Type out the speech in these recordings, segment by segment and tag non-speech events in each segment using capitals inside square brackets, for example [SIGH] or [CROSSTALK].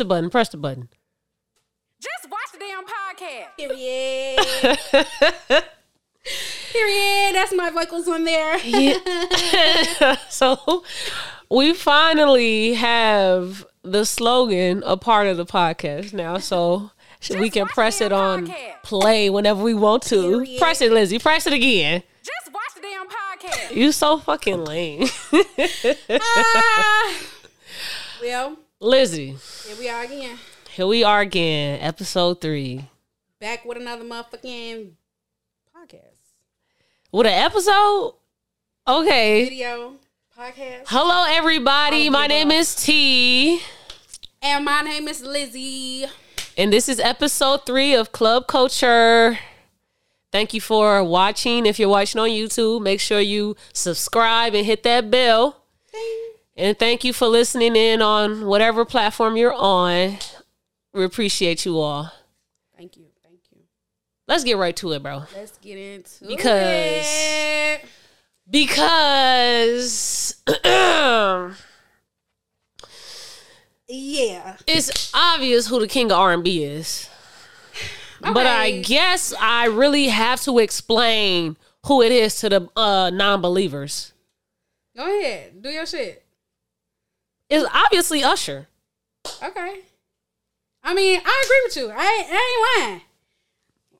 the button. Press the button. Just watch the damn podcast. Period. [LAUGHS] Period. That's my vocals on there. Yeah. [LAUGHS] so we finally have the slogan a part of the podcast now. So we can press it on podcast. play whenever we want to. Period. Press it, Lizzie. Press it again. Just watch the damn podcast. You so fucking lame. [LAUGHS] Ah. well, Lizzie, here we are again. here we are again, episode three. Back with another motherfucking podcast. With an episode? Okay. Video podcast. Hello, everybody. My name is T. And my name is Lizzie. And this is episode three of Club Culture. Thank you for watching. If you're watching on YouTube, make sure you subscribe and hit that bell. And thank you for listening in on whatever platform you're on. We appreciate you all. Thank you. Thank you. Let's get right to it, bro. Let's get into Because- it. Because because [CLEARS THROAT] Yeah. it's obvious who the king of R&B is. But I guess I really have to explain who it is to the uh, non-believers. Go ahead. Do your shit. It's obviously Usher. Okay. I mean, I agree with you. I ain't, I ain't lying.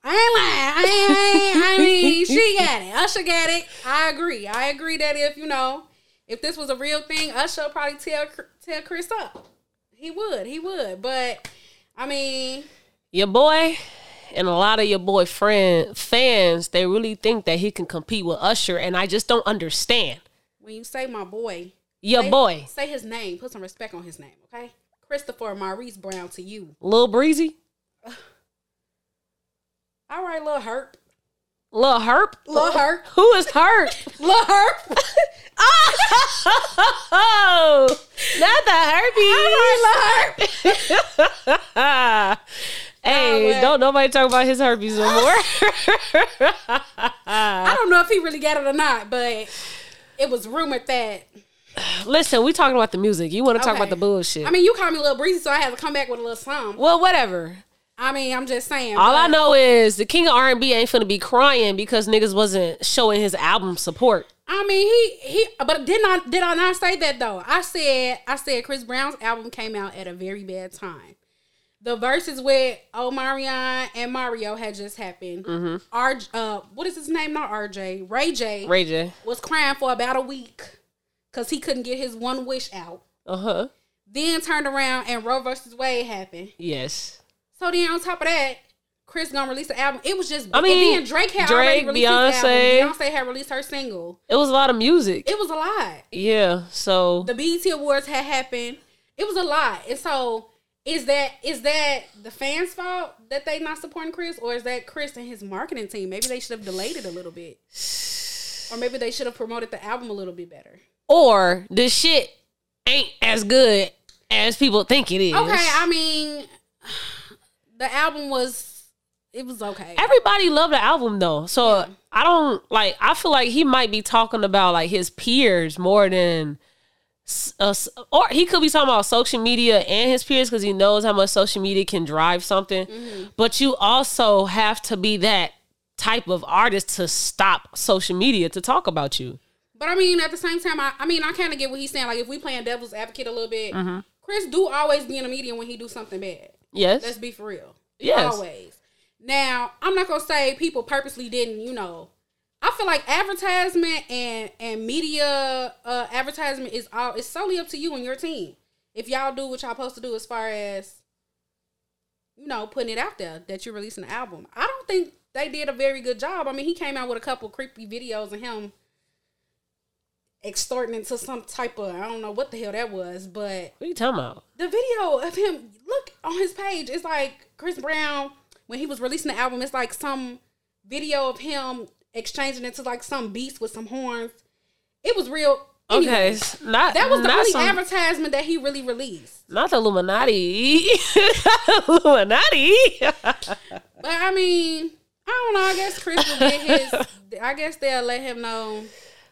I ain't lying. I ain't, I, ain't, I mean, she [LAUGHS] got it. Usher got it. I agree. I agree that if, you know, if this was a real thing, Usher would probably tell tell Chris up. He would. He would. But, I mean, Your boy and a lot of your boy friend fans, they really think that he can compete with Usher, and I just don't understand. when you say my boy, Your say, boy, say his name. Put some respect on his name, okay? Christopher Maurice Brown to you. Lil Breezy, [SIGHS] All right, little hurt. Lil Herp, Lil Herp. Who is Herp? Little hurt. oh, not the herpes. All right, little hurt. [LAUGHS] hey, well. don't nobody talk about his herpes no more. [LAUGHS] I don't know if he really got it or not, but it was rumored that. Listen, we talking about the music. You want to talk Okay. about the bullshit? I mean, you called me a little breezy, so I had to come back with a little something. well, whatever. I mean, I'm just saying. All I know is the king of R and B ain't finna be crying because niggas wasn't showing his album support. I mean, he he. But did not did I not say that though? I said I said Chris Brown's album came out at a very bad time. The Verzuz with Omarion and Mario had just happened. Mm-hmm. R uh, what is his name? Not RJ. Ray J Ray J. was crying for about a week because he couldn't get his one wish out. Uh huh. Then turned around and Roe versus Wade happened. Yes. So then on top of that, Chris gonna release the album. It was just I mean, and then Drake had Drake, already released Beyonce. Beyonce had released her single. It was a lot of music. It was a lot. Yeah. So The BET Awards had happened. It was a lot. And so is that is that the fans' fault that they not supporting Chris, or is that Chris and his marketing team? Maybe they should have delayed it a little bit, or maybe they should have promoted the album a little bit better. Or the shit ain't as good as people think it is. Okay, I mean, the album was it was okay. Everybody loved the album though. So Yeah. I don't like I feel like he might be talking about like his peers more than us or he could be talking about social media and his peers because he knows how much social media can drive something. Mm-hmm. But you also have to be that type of artist to stop social media to talk about you. But I mean, at the same time, I, I mean, I kind of get what he's saying. Like, if we playing devil's advocate a little bit, Mm-hmm. Chris do always be in the media when he do something bad. Yes. Let's be for real. Yes. Always. Now, I'm not gonna say people purposely didn't. You know, I feel like advertisement and and media uh, advertisement is all it's solely up to you and your team. If y'all do what y'all supposed to do as far as you know putting it out there that you're releasing an album, I don't think they did a very good job. I mean, he came out with a couple creepy videos of him extorting into some type of I don't know what the hell that was, but What are you talking about? the video of him look on his page it's like chris brown when he was releasing the album it's like some video of him exchanging into like some beast with some horns it was real Okay, Anyway, s- not that was the only some- advertisement that he really released not the Illuminati. [LAUGHS] Illuminati. but i mean i don't know i guess chris will get his [LAUGHS] i guess they'll let him know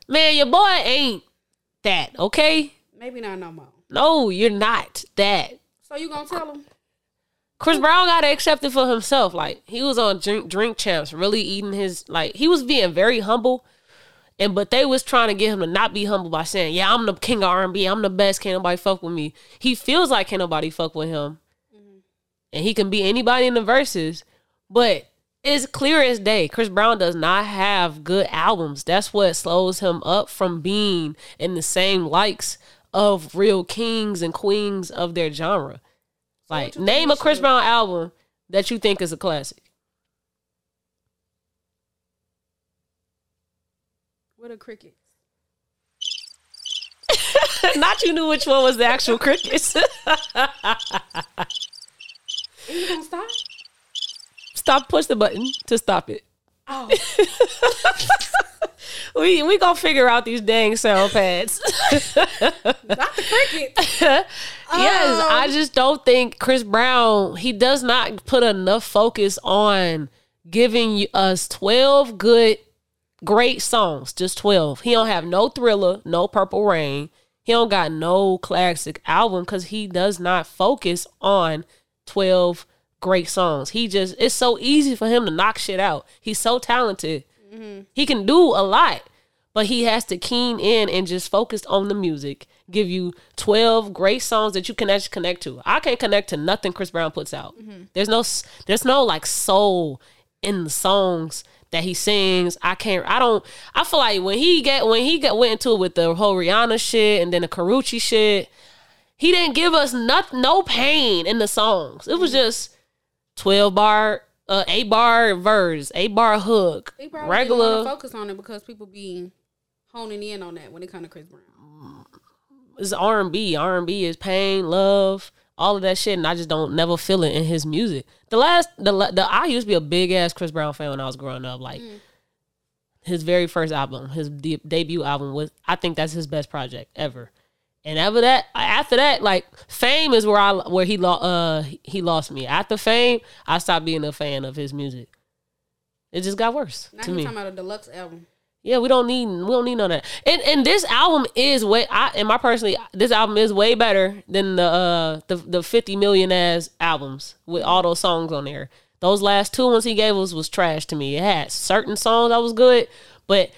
Man, your boy ain't that, okay? maybe not no more No, you're not that. So you gonna tell him? Chris Brown got accepted for himself. Like he was on drink drink champs, really eating his like he was being very humble, and but they was trying to get him to not be humble by saying, "Yeah, I'm the king of R&B. I'm the best. Can't nobody fuck with me." He feels like can't nobody fuck with him, mm-hmm. and he can be anybody in the verses, but. It's clear as day. Chris Brown does not have good albums. That's what slows him up from being in the same likes of real kings and queens of their genre. Like, name a Chris Brown album that you think is a classic. What a cricket. [LAUGHS] Not you knew which one was the actual crickets. [LAUGHS] Is you gonna stop? Stop, push the button to stop it. Oh, [LAUGHS] We we gonna figure out these dang sound pads. not the cricket. [LAUGHS] yes, I Um, just don't think Chris Brown he does not put enough focus on giving us twelve good, great songs. Just twelve. He don't have no thriller, no Purple Rain. He don't got no classic album because he does not focus on twelve great songs. He just it's so easy for him to knock shit out. He's so talented. He can do a lot, but he has to keen in and just focus on the music. Give you 12 great songs that you can actually connect to. I can't connect to nothing Chris Brown puts out. There's no there's no like soul in the songs that he sings. I can't I don't I feel like when he get when he got went into it with the whole Rihanna shit and then the Karrueche shit, he didn't give us not, no pain in the songs. It was just 12 bar uh, eight bar verse, eight bar hook, regular. focus on it because people be honing in on that when it comes to Chris Brown. It's R and B. R and B is pain, love, all of that shit, and I just don't never feel it in his music. The last, the the I used to be a big ass Chris Brown fan when I was growing up. Like his very first album, his de- debut album was, I think that's his best project ever. And after that, after that, like Fame is where I where he lo- uh he lost me. After Fame, I stopped being a fan of his music. It just got worse Now to me. talking about a deluxe album. Yeah, we don't need we don't need none of that. And and this album is way I and my personally this album is way better than the uh the the 50 million ass albums with all those songs on there. Those last two ones he gave us was trash to me. It had certain songs that was good, but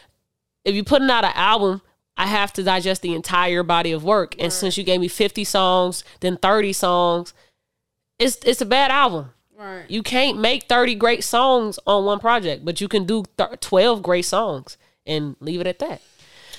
if you're putting out an album, I have to digest the entire body of work. And since you gave me 50 songs, then 30 songs, it's it's a bad album. Right. You can't make 30 great songs on one project, but you can do th- 12 great songs and leave it at that.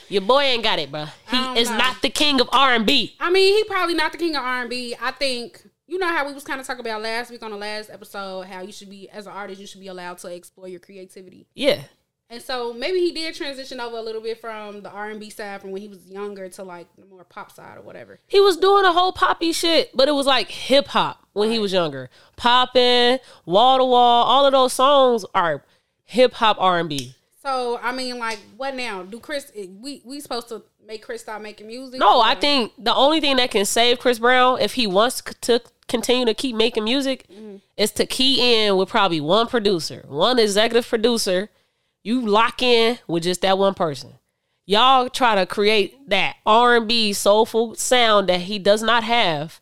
Your boy ain't got it, bro. He is know. not the king of R&B. I mean, he probably not the king of R and B. I think you know how we was kind of talking about last week on the last episode how you should be as an artist, you should be allowed to explore your creativity. Yeah. And so maybe he did transition over a little bit from the R and B side from when he was younger to like the more pop side or whatever. He was doing a whole poppy shit, but it was like hip hop when he was younger. Poppin', Wall to Wall, all of those songs are hip hop R&B. So I mean, like, what now? Do Chris? Eh, we we supposed to make Chris stop making music? No, I think the only thing that can save Chris Brown if he wants to continue to keep making music mm-hmm. is to key in with probably one producer, one executive producer. You lock in with just that one person. Y'all try to create that R and B soulful sound that he does not have.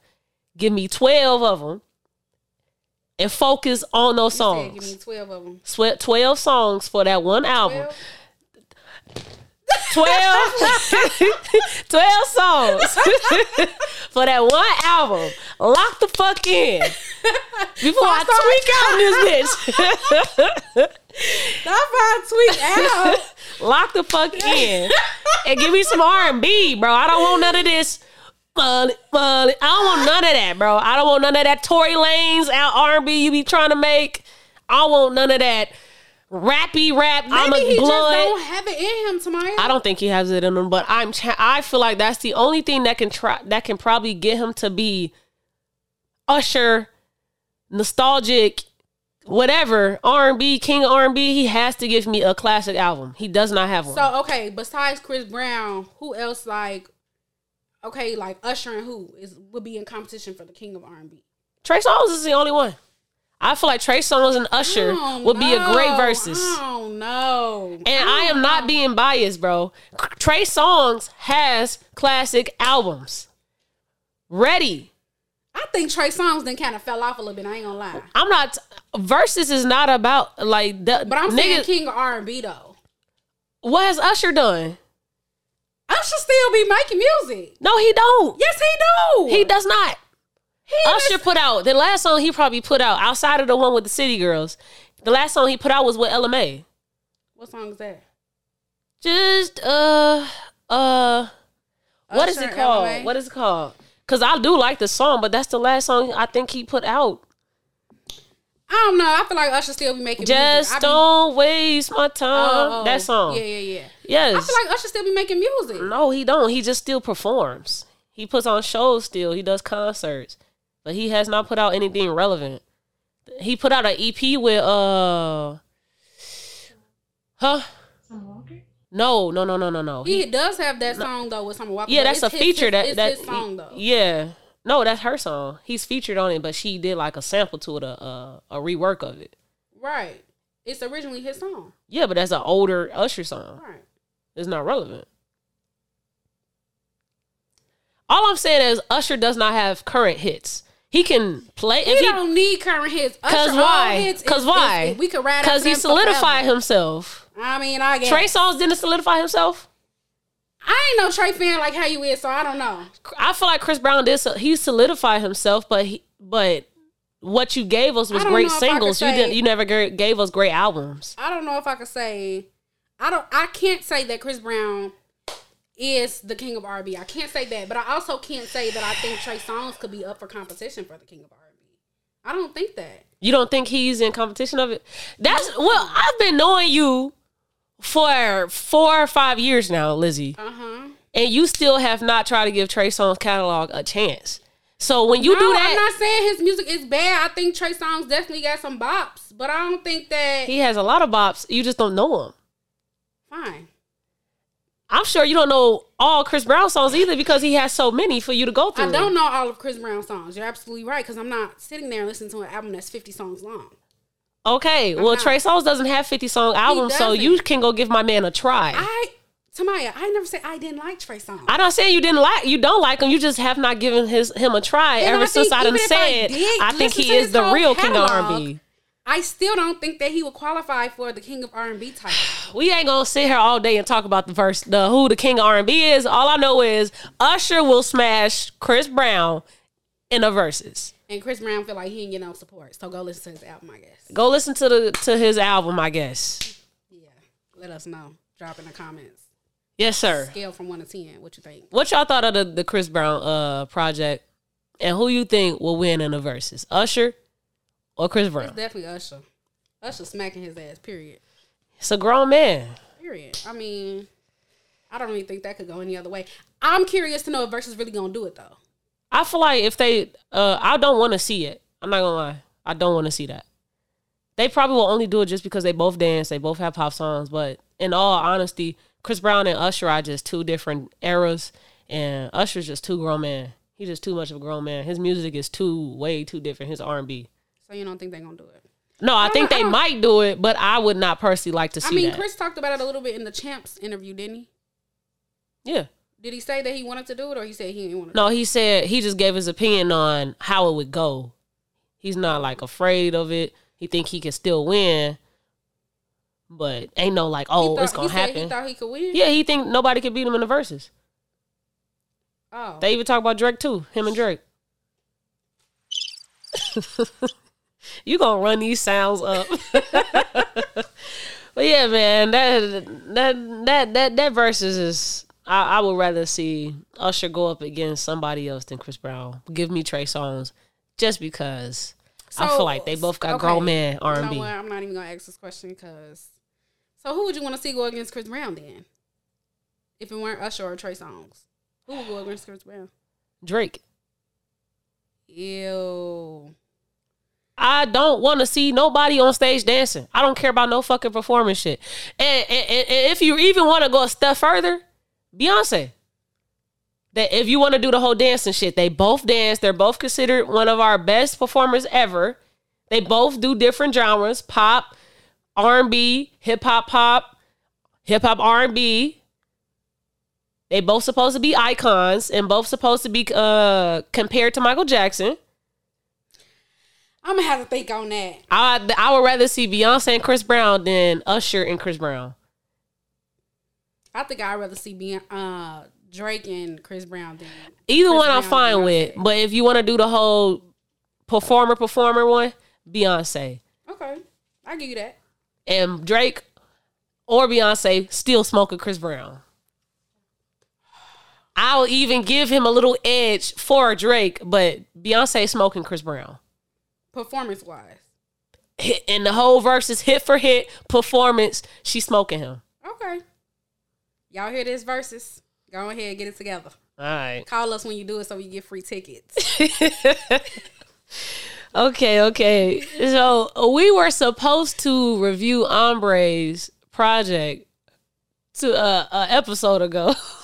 Give me twelve of them, and focus on those Said, songs. give me twelve of them. Sweat 12 songs for that one album. 12? 12, 12 [LAUGHS] songs [LAUGHS] for that one album. Lock the fuck in. [LAUGHS] Before I tweak out this bitch. Stop to tweak out. [LAUGHS] Lock the fuck in. And give me some R&B, bro. I don't want none of this. I don't want none of that, bro. I don't want none of that Tory Lanez out R&B you be trying to make. I don't want none of that rappy rap. I'm a he just blood. don't have it in him, Tamaya. I don't think he has it in him, but I'm. Cha- I feel like that's the only thing that can try that can probably get him to be Usher, nostalgic, whatever R and B king R and B. He has to give me a classic album. He does not have one. So okay, besides Chris Brown, who else like? Okay, like Usher and who is would be in competition for the king of R and B? Trey Songz is the only one. I feel like Trey Songz and Usher would be a great versus. Oh no! And I am not being biased, bro. Trey Songz has classic albums. Ready. I think Trey Songz then kind of fell off a little bit. I ain't gonna lie. I'm not. Versus is not about like. The, But I'm saying King of R and B though. what has Usher done? Usher still be making music. No, he don't. Yes, he do. He does not. He Usher put out the last song he probably put out outside of the one with the City Girls. The last song he put out was with Ella Mai. What song is that? Just uh uh what is Usher it called? Ella Mai? What is it called? Cause I do like the song, but that's the last song I think he put out. I don't know. I feel like Usher still be making Just music. I be- don't waste my time. Oh, oh, that song. Yeah, yeah, yeah. Yes. I feel like Usher still be making music. no, he don't. He just still performs. He puts on shows still. He does concerts. But he has not put out anything relevant. He put out an EP with uh Huh? No, no, no, no, no, no. He does have that song though with Summer Walker. Yeah, that's a his- feature. his- that it's that his song though. Yeah, no, that's her song. He's featured on it, but she did like a sample to it, a a, a rework of it. Right. It's originally his song. Yeah, but that's an older Usher song. Right. It's not relevant. All I'm saying is Usher does not have current hits. He can play He if he don't need current hits. Cause Usher, why? Cause is- why? is- we could ride because he solidified himself. I mean, I guess. Trey Songz didn't solidify himself. I ain't no Trey fan like how you is, so I don't know. I feel like Chris Brown did. So, he solidified himself, but he but what you gave us was great singles. You didn't. You never gave us great albums. I don't know if I could say. I don't. I can't say that Chris Brown is the king of R&B. I can't say that, but I also can't say that I think Trey Songz could be up for competition for the king of R&B. I don't think that. You don't think he's in competition of it? That's well. I've been knowing you for four or five years now, Lizzie, Uh huh. and you still have not tried to give Trey Songz catalog a chance. So when you no, do that, I'm not saying his music is bad. I think Trey Songz definitely got some bops, but I don't think that. he has a lot of bops. You just don't know him. Fine. I'm sure you don't know all Chris Brown songs either because he has so many for you to go through. I don't know all of Chris Brown songs. You're absolutely right because I'm not sitting there listening to an album that's 50 songs long. Okay, well, not. Trey Songz doesn't have 50 song albums, so you can go give my man a try. I, Tamaya, I never said I didn't like Trey Songz. I'm not saying you didn't like you don't like him. You just have not given his him a try And ever I since I done if I said I think he is the real king of R&B. I still don't think that he would qualify for the king of R&B title. [SIGHS] We ain't gonna sit here all day and talk about the verse, the who the king of R&B is. All I know is Usher will smash Chris Brown in the verses. And Chris Brown feel like he ain't get no support. So go listen to his album, I guess. Go listen to the to his album, I guess. Yeah. Let us know. Drop in the comments. Yes, sir. Scale from 1 to 10. What you think? What y'all thought of the, the Chris Brown uh project, and who you think will win in the verses, Usher or Chris Brown? It's definitely Usher. Usher smacking his ass, period. It's a grown man. Period. I mean, I don't really think that could go any other way. I'm curious to know if Verzuz really gonna do it though. I feel like if they, uh, I don't want to see it. I'm not gonna lie. I don't want to see that. They probably will only do it just because they both dance, they both have pop songs. But in all honesty, Chris Brown and Usher are just two different eras, and Usher's just too grown man. He's just too much of a grown man. His music is too way too different. His R and B. So you don't think they're gonna do it? No, I don't think know, they don't- [LAUGHS] might do it, but I would not personally like to see it. I mean, that. Chris talked about it a little bit in the Champs interview, didn't he? yeah. Did he say that he wanted to do it, or he said he didn't want to? No, he said he just gave his opinion on how it would go. He's not like afraid of it. He think he can still win, but ain't no like, oh, He it's gonna happen. He thought he could win. yeah, he think nobody could beat him in the verses. Oh, They even talk about Drake too. Him and Drake. [LAUGHS] you gonna run these sounds up. [LAUGHS] but yeah, man, that that that that that verses is. I, I would rather see Usher go up against somebody else than Chris Brown. Give me Trey Songz, just because I feel like they both got okay, grown man R and B. I'm not even gonna ask this question because. So who would you want to see go against Chris Brown then? If it weren't Usher or Trey Songz, who would go against Chris Brown? Drake. Ew. I don't want to see nobody on stage dancing. I don't care about no fucking performance shit. And, and, and- and if you even want to go a step further, Beyonce. That if you want to do the whole dancing shit, they both dance. They're both considered one of our best performers ever. They both do different genres: pop, R and B, hip hop, pop, hip hop, R and B. They both supposed to be icons and both supposed to be uh, compared to Michael Jackson. I'm gonna have to think on that. I I would rather see Beyonce and Chris Brown than Usher and Chris Brown. I think I'd rather see Beyonce, uh, Drake and Chris Brown than Either Chris one I'm fine with, but if you want to do the whole performer performer one, Beyonce Okay, I give you that. and Drake or Beyonce still smoking Chris Brown. I'll even give him a little edge for Drake, but Beyonce smoking Chris Brown. Performance wise. And the whole verse is hit for hit performance. She smoking him. Okay. Y'all hear this verses? Go ahead, get it together. All right. Call us when you do it so we get free tickets. [LAUGHS] Okay, okay. So we were supposed to review Ambré's project to uh, a episode ago, [LAUGHS]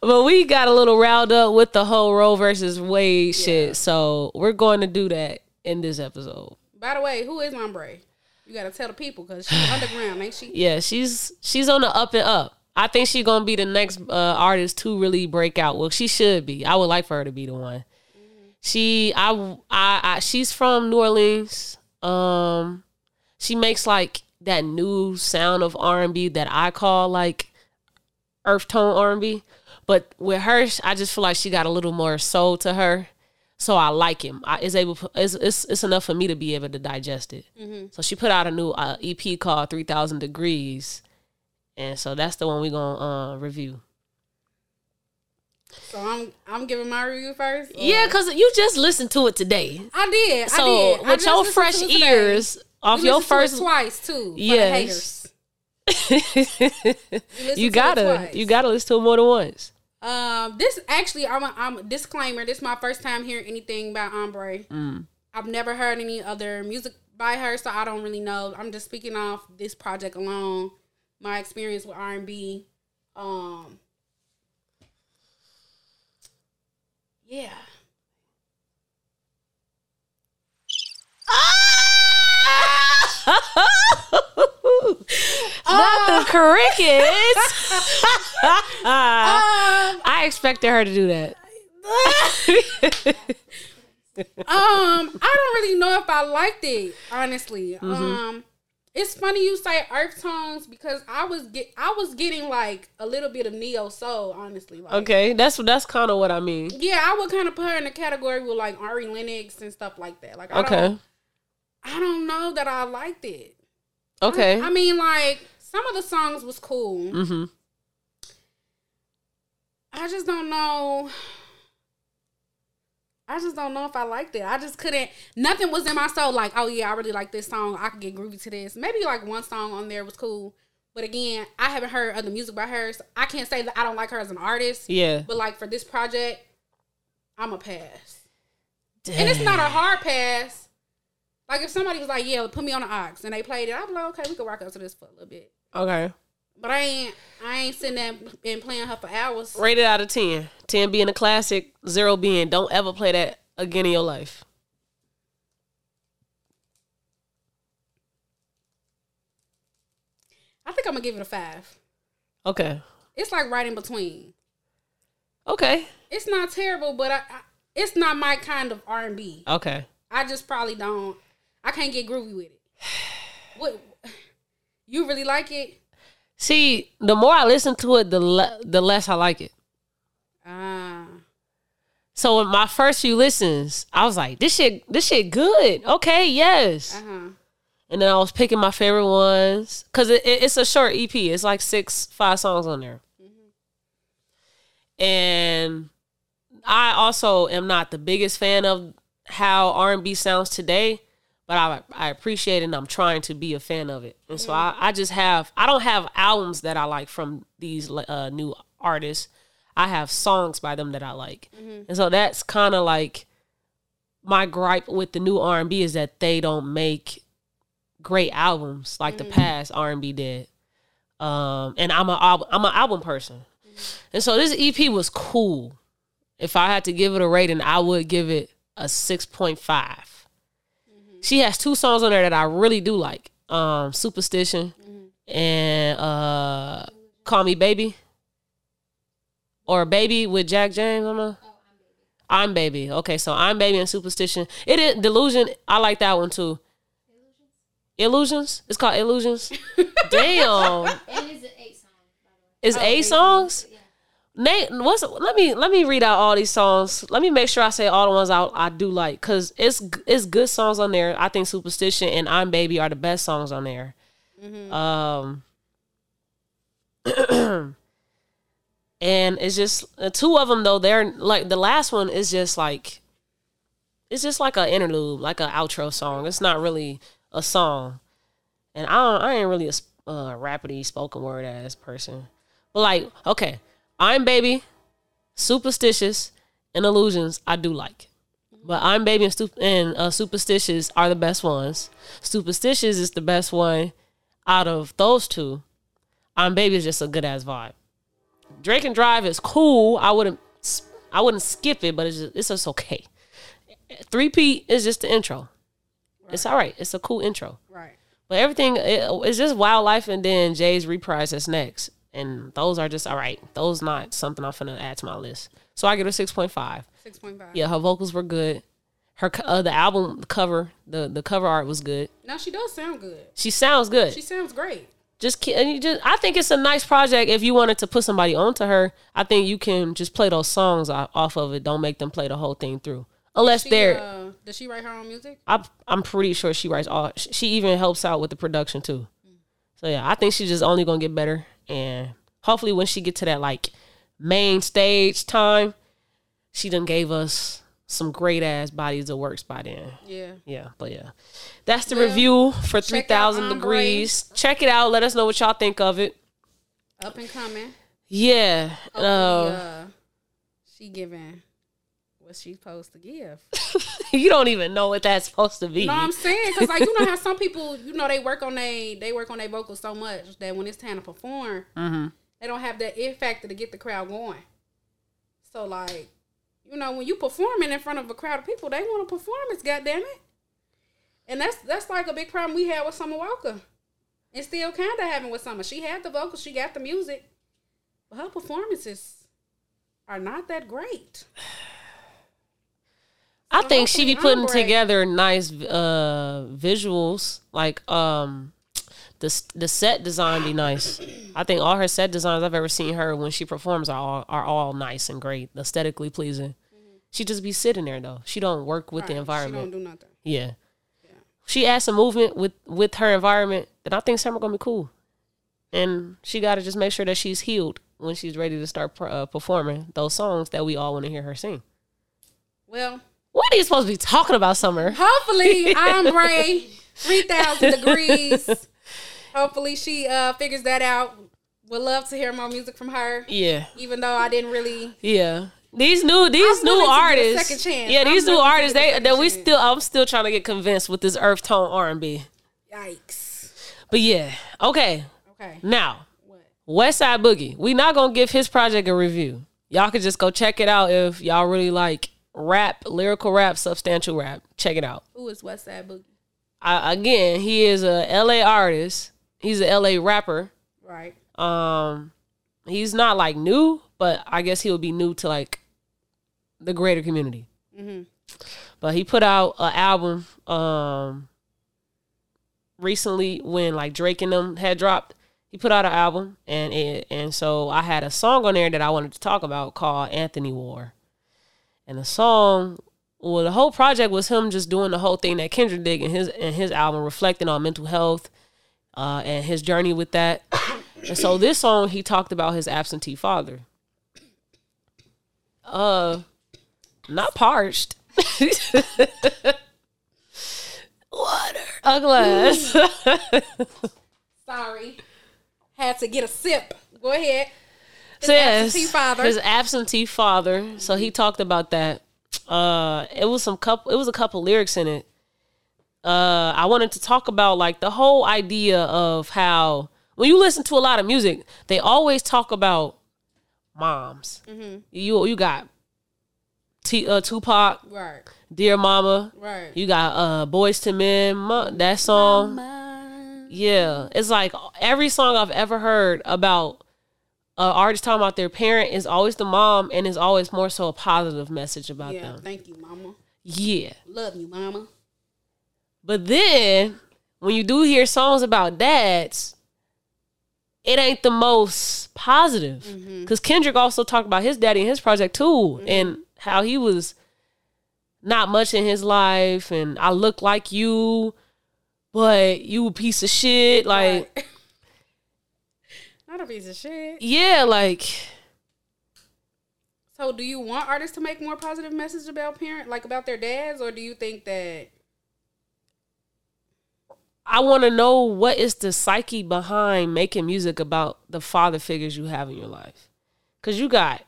but we got a little riled up with the whole Roe versus Wade shit. So we're going to do that in this episode. By the way, who is Ambré? You gotta tell the people because she's [SIGHS] underground, ain't she? Yeah, she's she's on the up and up. I think she's gonna be the next uh, artist to really break out. Well, she should be. I would like for her to be the one. She, I, I, I, she's from New Orleans. Um, she makes like that new sound of R and B that I call like earth tone R and B. But with her, I just feel like she got a little more soul to her. So I like him. I, it's able. It's, it's it's enough for me to be able to digest it. So she put out a new uh, EP called Three Thousand Degrees, and so that's the one we're gonna uh, review. So I'm I'm giving my review first. or- Yeah, cause you just listened to it today. I did. So I did. I with your fresh it today. ears off your listened to it first, twice too. Yes. the haters. [LAUGHS] We listened you gotta you gotta listen to it more than once. Um, this actually, I'm a, I'm a disclaimer. This is my first time hearing anything about Ambré. Mm. I've never heard any other music by her, so I don't really know. I'm just speaking off this project alone, my experience with R and B. Um, yeah. [LAUGHS] Not the crickets. [LAUGHS] Um, I expected her to do that. [LAUGHS] um, I don't really know if I liked it, honestly. Mm-hmm. Um, it's funny you say earth tones because I was get I was getting like a little bit of neo soul, honestly. Like, Okay, that's that's kind of what I mean. Yeah, I would kind of put her in the category with like Ari Lennox and stuff like that. Like, I Okay, don't, I don't know that I liked it. okay. I mean, like some of the songs was cool. Mm-hmm. I just don't know. I just don't know if I liked it. I just couldn't. Nothing was in my soul like, oh yeah, I really like this song. I could get groovy to this. Maybe like one song on there was cool, but again, I haven't heard other music by her. So I can't say that I don't like her as an artist. Yeah, But like for this project, I'm a pass. And it's not a hard pass. Like if somebody was like, "Yeah, put me on the ox," and they played it, I'd be like, "Okay, we can rock up to this for a little bit." okay. But I ain't, I ain't sitting there and playing her for hours. Rated out of ten. Ten being a classic, zero being don't ever play that again in your life. I think I'm gonna give it a five. Okay, It's like right in between. okay, It's not terrible, but I, I it's not my kind of R and B. okay. I just probably don't. I can't get groovy with it. [SIGHS] What? [SIGHS] You really like it? See, the more I listen to it, the le- the less I like it. Ah. So in my first few listens, I was like, "This shit, this shit good." Okay, yes. Uh huh. And then I was picking my favorite ones because it, it- it's a short EP. It's like six, five songs on there. And I also am not the biggest fan of how R and B sounds today, but I I appreciate it and I'm trying to be a fan of it. And so I, I just have I don't have albums that I like from these uh, new artists. I have songs by them that I like. Mm-hmm. And so that's kind of like my gripe with the new R&B is that they don't make great albums like mm-hmm. the past R&B did. Um, and I'm a I'm an album person. Mm-hmm. And so this EP was cool. If I had to give it a rating, I would give it a 6.5 she has two songs on there that I really do like. Um, Superstition mm-hmm. and uh, Call Me Baby. Or Baby with Jack James, I don't know. Oh, I'm, baby. I'm Baby. Okay, so I'm Baby and Superstition. It is Delusion. I like that one too. Illusions? It's called Illusions. [LAUGHS] Damn. It is an eight song. It's oh, a songs? songs? Nate, what's let me let me read out all these songs. Let me make sure I say all the ones I I do like because it's it's good songs on there. I think Superstition and I'm Baby are the best songs on there. Um, [CLEARS THROAT] and it's just two of them though. They're like the last one is just like it's just like an interlude, like an outro song. It's not really a song, and I don't, I ain't really a uh, rapidy spoken word ass person. But like, okay, I'm baby, superstitious, and illusions. I do like, but I'm baby and, stup- and uh, superstitious are the best ones. Superstitious is the best one out of those two. I'm baby is just a good ass vibe. Drake and Drive is cool. I wouldn't I wouldn't skip it, but it's just, it's just okay. Three P is just the intro. It's all right. It's a cool intro. Right. But everything it, it's just wildlife and then Jay's reprise that's next. And those are just all right. Those not something I'm finna add to my list. So I give a six point five. Six point five. Yeah, her vocals were good. Her uh, the album cover, the the cover art was good. Now she does sound good. She sounds good. She sounds great. just and you just I think it's a nice project if you wanted to put somebody onto her. I think you can just play those songs off of it. Don't make them play the whole thing through. Unless She, they're uh, does she write her own music? I'm I'm pretty sure she writes all. She even helps out with the production too. So yeah, I think she's just only gonna get better, and hopefully when she get to that like main stage time, she done gave us some great ass bodies of works by then. Yeah. Yeah, but yeah, that's the Well, review for three thousand degrees. Check it out. Let us know what y'all think of it. Up and coming. Yeah, uh, uh, she giving what she's supposed to give. [LAUGHS] you don't even know what that's supposed to be. You know what I'm saying? Because like you know how some people, you know, they work on they they work on their vocals so much that when it's time to perform, Mm-hmm. they don't have that it factor to get the crowd going. So like, you know, when you performing in front of a crowd of people, they want a performance. God damn it! And that's that's like a big problem we had with Summer Walker, and still kind of having with Summer. She had the vocals, she got the music, but her performances are not that great. [SIGHS] I So think she be putting together nice uh visuals. Like um the the set design be nice. I think all her set designs I've ever seen her when she performs are all are all nice and great, aesthetically pleasing. She just be sitting there though. She don't work with the Right, environment. She don't do nothing. yeah. She adds some movement with with her environment that I think Summer gonna be cool. And she got to just make sure that she's healed when she's ready to start uh, performing those songs that we all want to hear her sing. Well, What are you supposed to be talking about, Summer? Hopefully, [LAUGHS] Ambré, three thousand degrees. Hopefully, she uh figures that out. Would love to hear more music from her. Yeah. Even though I didn't really, Yeah. These new these I'm new willing to get a artists. second chance. Yeah, these I'm new artists they that we still I'm still trying to get convinced with this earth tone R&B. yikes. But yeah. Okay. Okay. Now, What? Westside Boogie. We not going to give his project a review. Y'all could just go check it out if y'all really like rap, lyrical rap, substantial rap. Check it out. Who is Westside Boogie? I, again, he is a LA artist. He's a LA rapper. Right. Um, he's not like new, but I guess he'll be new to like the greater community. Mm-hmm. But he put out an album um recently when like Drake and them had dropped. He put out an album and it, and so I had a song on there that I wanted to talk about called Anthony War. And the song well the whole project was him just doing the whole thing that Kendrick did in his in his album reflecting on mental health uh and his journey with that. [COUGHS] and so this song he talked about his absentee father. Uh not parched. [LAUGHS] Water. A glass. [LAUGHS] Sorry. Had to get a sip. Go ahead. So yes, absentee father. His absentee father. So he talked about that. Uh it was some couple it was a couple lyrics in it. Uh I wanted to talk about like the whole idea of how when you listen to a lot of music, they always talk about moms. Mm-hmm. You you got T, uh, Tupac, Right. Dear Mama. Right. You got uh Boyz II Men, Ma- that song. Yeah, it's like every song I've ever heard about uh, artist talking about their parent is always the mom and is always more so a positive message about Yeah, them. thank you, mama. Yeah. Love you, mama. But then when you do hear songs about dads, it ain't the most positive. Mm-hmm. Because Kendrick also talked about his daddy and his project too, and how he was not much in his life, and I look like you, but you a piece of shit. Like, Right. [LAUGHS] not a piece of shit. yeah, like So, do you want artists to make more positive message about parent, like about their dads, or do you think that? I want to know what is the psyche behind making music about the father figures you have in your life. Cuz you got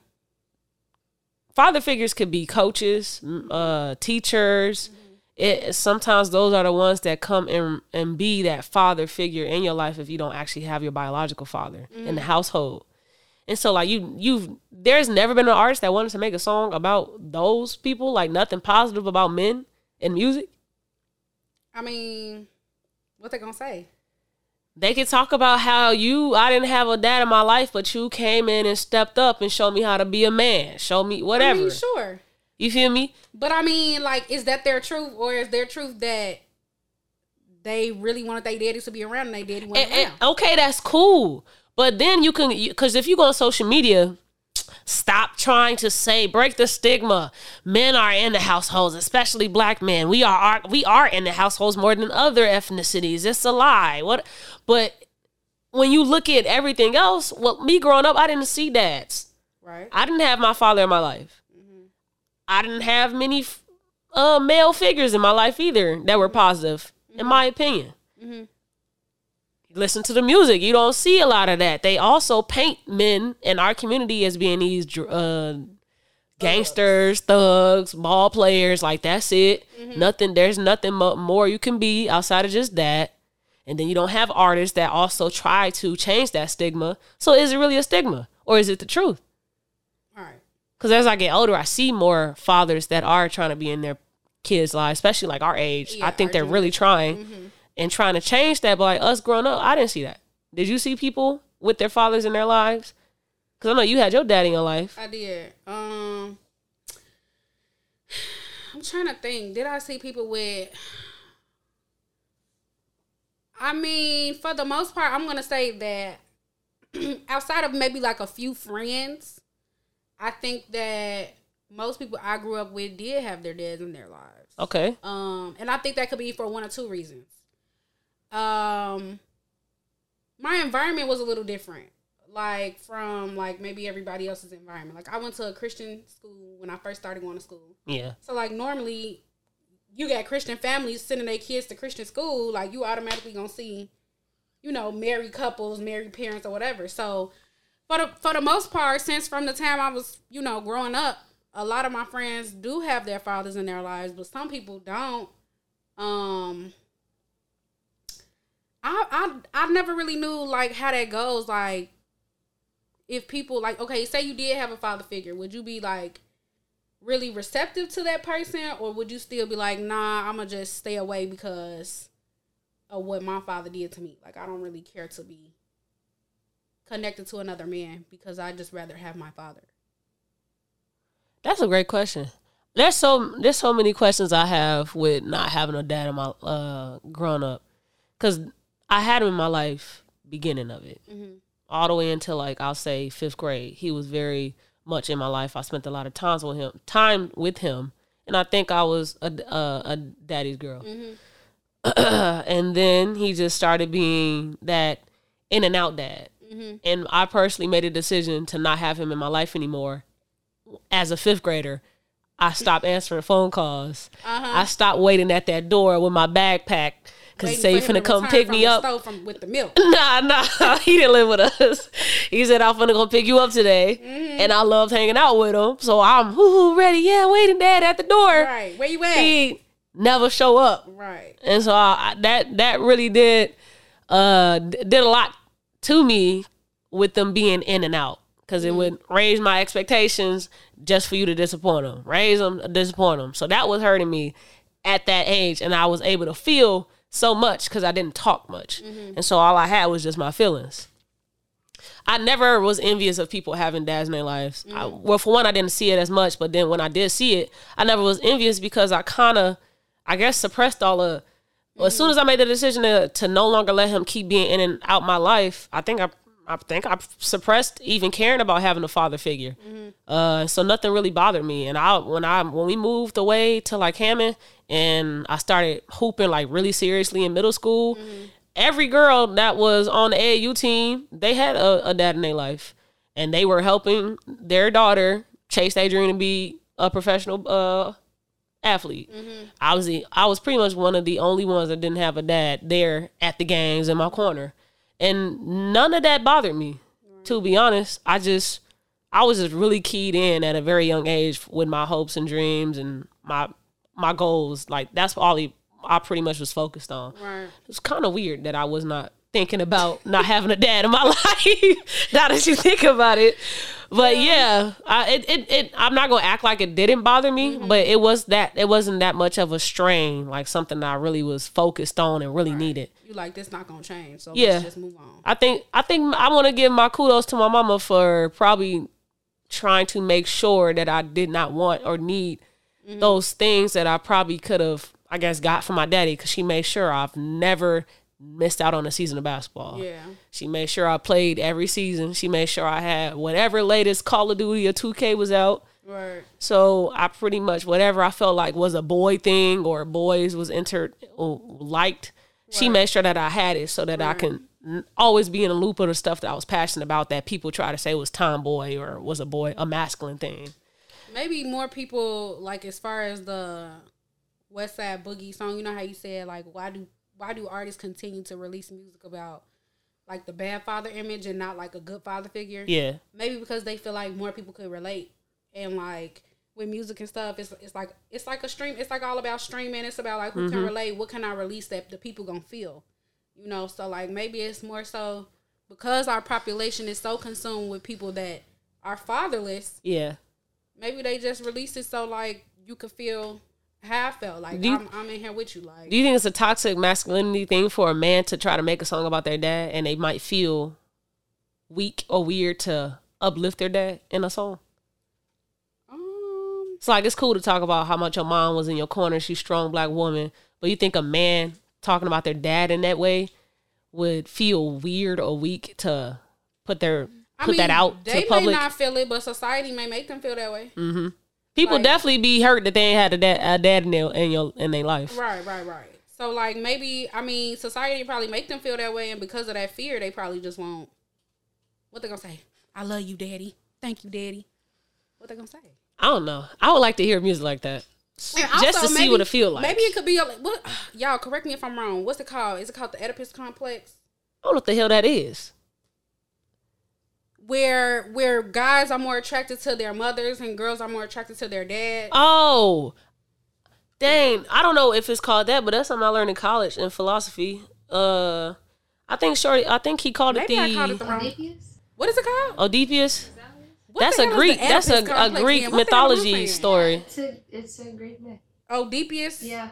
father figures could be coaches, uh teachers. It sometimes those are the ones that come and and be that father figure in your life if you don't actually have your biological father in the mm. household. And so like you you've there's never been an artist that wanted to make a song about those people, like nothing positive about men in music. I mean, what they gonna say? They could talk about how you, I didn't have a dad in my life, but you came in and stepped up and showed me how to be a man. Show me whatever. I mean, sure, You feel me? but I mean, like, is that their truth, or is their truth that they really wanted their daddy to be around and they daddy wasn't And- and- okay, that's cool. But then you can, because if you go on social media, stop trying to say break the stigma. Men are in the households, especially black men. We are, are we are in the households more than other ethnicities. It's a lie. What? But when you look at everything else, well, me growing up, I didn't see dads. Right. I didn't have my father in my life. I didn't have many uh, male figures in my life either that were positive, in my opinion. Listen to the music. You don't see a lot of that. They also paint men in our community as being these uh, gangsters, thugs, ball players. Like that's it. Nothing. There's nothing more you can be outside of just that. And then you don't have artists that also try to change that stigma. So is it really a stigma, or is it the truth? Because as I get older, I see more fathers that are trying to be in their kids' lives, especially like our age. Yeah, I think they're really trying and trying to change that. But like us growing up, I didn't see that. Did you see people with their fathers in their lives? Because I know you had your daddy in your life. I did. Um, I'm trying to think. Did I see people with? I mean, for the most part, I'm gonna say that [CLEARS THROAT] outside of maybe like a few friends, I think that most people I grew up with did have their dads in their lives. Okay. Um, and I think that could be for one or two reasons. Um, my environment was a little different, like from like maybe everybody else's environment. Like I went to a Christian school when I first started going to school. Yeah. So like normally, you got Christian families sending their kids to Christian school. Like you automatically gonna see, you know, married couples, married parents, or whatever. So for the for the most part, since from the time I was, you know, growing up, a lot of my friends do have their fathers in their lives, but some people don't. Um, I I I never really knew like how that goes. Like, if people like, okay, say you did have a father figure, would you be like really receptive to that person, or would you still be like, nah, I'm gonna just stay away because of what my father did to me? Like, I don't really care to be connected to another man because I just rather have my father. That's a great question. There's so there's so many questions I have with not having a dad in my uh growing up, because I had him in my life beginning of it, all the way until like I'll say fifth grade. He was very much in my life. I spent a lot of times with him, time with him, and I think I was a a, a daddy's girl. [CLEARS THROAT] and then he just started being that in and out dad. And I personally made a decision to not have him in my life anymore as a fifth grader, I stopped answering phone calls. I stopped waiting at that door with my backpack because he said he finna to come pick me up. from, with the milk. [LAUGHS] Nah, nah, [LAUGHS] he didn't live with us. He said I'm finna go pick you up today, Mm-hmm. and I loved hanging out with him. So I'm ready, yeah, waiting, dad, at the door. Right. Where you at? He never show up, right. and so I, I- that that really did uh did a lot to me with them being in and out because it would raise my expectations just for you to disappoint them, raise them, disappoint them. So that was hurting me at that age, and I was able to feel so much because I didn't talk much, and so all I had was just my feelings. I never was envious of people having dads in their lives. I, Mm. well, for one, I didn't see it as much, but then when I did see it, I never was envious because I kind of, I guess, suppressed all of. Well, as soon as I made the decision to to no longer let him keep being in and out my life, I think I. I think I suppressed even caring about having a father figure. Mm-hmm. Uh, so nothing really bothered me. And I when I when we moved away to like Hammond and I started hooping like really seriously in middle school, Mm-hmm. every girl that was on the AAU team, they had a, a dad in their life, and they were helping their daughter chase their dream to be a professional uh, athlete. Mm-hmm. I was the I was pretty much one of the only ones that didn't have a dad there at the games in my corner, and none of that bothered me. To be honest, I just I was just really keyed in at a very young age with my hopes and dreams and my my goals. Like that's all he, I pretty much was focused on. Right. It's kind of weird that I was not thinking about not having a dad in my [LAUGHS] life. now that you think about it, but yeah, I, it, it it I'm not gonna act like it didn't bother me, Mm-hmm. but it was that it wasn't that much of a strain, like something that I really was focused on and really needed. You like this not gonna change, so Yeah. let's just move on. I think I think I want to give my kudos to my mama for probably trying to make sure that I did not want or need Mm-hmm. those things that I probably could have I guess got from my daddy because she made sure I've never missed out on a season of basketball. Yeah. She made sure I played every season. She made sure I had whatever latest Call of Duty or 2K was out. Right. So I pretty much whatever I felt like was a boy thing or boys was entered or liked. She made sure that I had it so that I can always be in a loop of the stuff that I was passionate about that people try to say was tomboy or was a boy a masculine thing. Maybe more people like as far as the Westside Boogie song. You know how you said like why do why do artists continue to release music about like the bad father image and not like a good father figure? Yeah. maybe because they feel like more people could relate and like with music and stuff it's, it's like it's like a stream it's like all about streaming it's about like who can mm-hmm. relate what can i release that the people gonna feel you know so like maybe it's more so because our population is so consumed with people that are fatherless Yeah. maybe they just release it so like you could feel how I felt like you- I'm, I'm in here with you like Do you think it's a toxic masculinity thing for a man to try to make a song about their dad and they might feel weak or weird to uplift their dad in a song? um It's like it's cool to talk about how much your mom was in your corner, she's a strong black woman, but you think a man talking about their dad in that way would feel weird or weak to put their I put that out they may public? not feel it but society may make them feel that way People like- definitely be hurt that they ain't had a dad, a dad in their in your in their life. Right, right, right. So like maybe I mean society probably make them feel that way, and because of that fear, they probably just won't. What they gonna say? I love you, daddy. Thank you, daddy. What they gonna say? I don't know. I would like to hear music like that, just to also, see maybe- what it feel like. Maybe it could be a, what? [SIGHS] Y'all correct me if I'm wrong. What's it called? Is it called the Oedipus complex? I don't know what the hell that is. Where where guys are more attracted to their mothers and girls are more attracted to their dads. Oh, dang! I don't know if it's called that, but that's something I learned in college in philosophy. Uh, I think Shorty. I think he called Maybe it I called it the the wrong. Oedipus? What is it called? Oedipus. What that's a Greek. That's a, a Greek? What the hell am I mythology saying? story. It's a, it's a great myth. Oedipus. Yeah.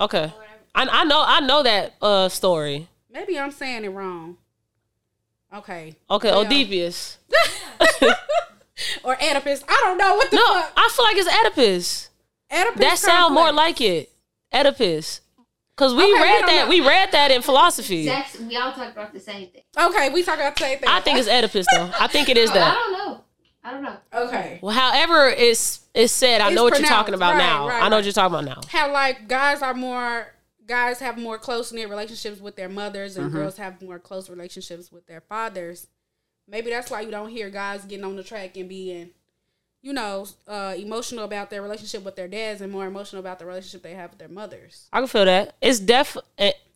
Okay, I, I know I know that uh story. Maybe I'm saying it wrong. Okay. Okay, Yeah. Oedipus. [LAUGHS] Or Oedipus. I don't know what the No, fuck. I feel like it's Oedipus. Oedipus That sound more like it. Oedipus. Cause we Okay, read don't that. know. We read that in philosophy. That's, we all talk about the same thing. Okay, we talk about the same thing. I think it's Oedipus though. I think it is [LAUGHS] I that. I don't know. I don't know. okay. Well, however it's it's said, I It's know what you're talking about Right, now. right, I know right. what you're talking about now. How like guys are more guys have more close knit relationships with their mothers and Mm-hmm. girls have more close relationships with their fathers. Maybe that's why you don't hear guys getting on the track and being, you know, uh, emotional about their relationship with their dads and more emotional about the relationship they have with their mothers. I can feel that. It's def.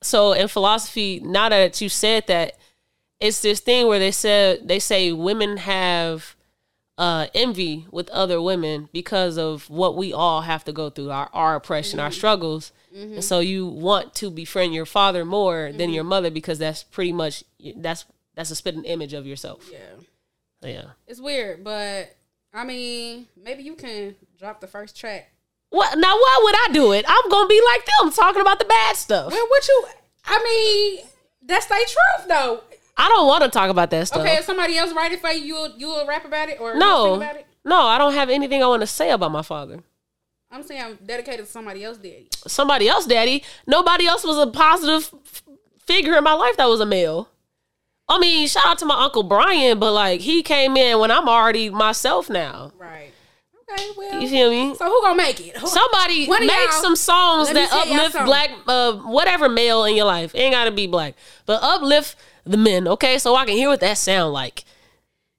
So in philosophy, now that you said that, it's this thing where they said they say women have uh, envy with other women because of what we all have to go through our our oppression, our struggles, and so you want to befriend your father more than mm-hmm. your mother because that's pretty much that's that's a spitting image of yourself. Yeah. Yeah. It's weird, but I mean, maybe you can drop the first track. What now? Why would I do it? I'm gonna be like them, talking about the bad stuff. Well, what you? I mean, that's the truth, though. I don't want to talk about that stuff. Okay, if somebody else write it for you, you'll you'll rap about it or no, about it. no, I don't have anything I want to say about my father. I'm saying I'm dedicated to somebody else, daddy. Somebody else, daddy. Nobody else was a positive f- figure in my life that was a male. I mean, shout out to my uncle Brian, but like he came in when I'm already myself now. Right. Okay. Well. You feel me? so who gonna make it? Who- Somebody make some songs that uplift black, uh, whatever male in your life. It ain't gotta be black, but uplift the men, okay? So I can hear what that sound like.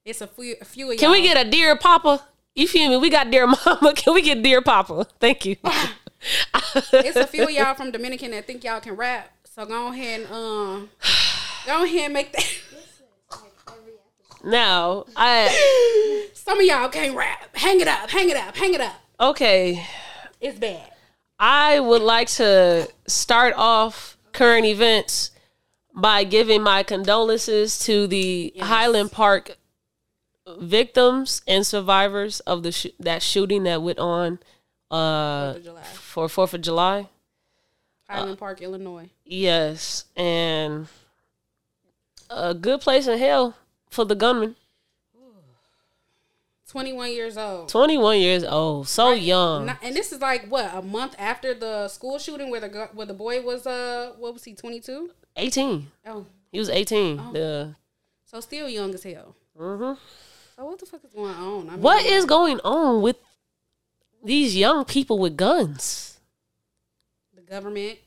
It's a few, a few of Can we get a dear papa? You feel me? We got dear [LAUGHS] mama. Can we get dear papa? Thank you. [LAUGHS] It's a few of y'all from Dominican that think y'all can rap. So go ahead and um, go ahead and make that. now, I [LAUGHS] Some of y'all can't rap. Hang it up. Hang it up. Hang it up. okay. It's bad. I would like to start off current events by giving my condolences to the Highland Park victims and survivors of the sh- that shooting that went on uh, Fourth of July. for Fourth of July. Highland Park, Illinois. Yes, and a good place in hell for the gunman. 21 years old. Twenty one years old, so young. And this is like what a month after the school shooting where the where the boy was uh what was he 22? Eighteen. Oh, He was eighteen. Yeah. so still young as hell. Mhm. So what the fuck is going on? I mean, What is going on with these young people with guns? the government?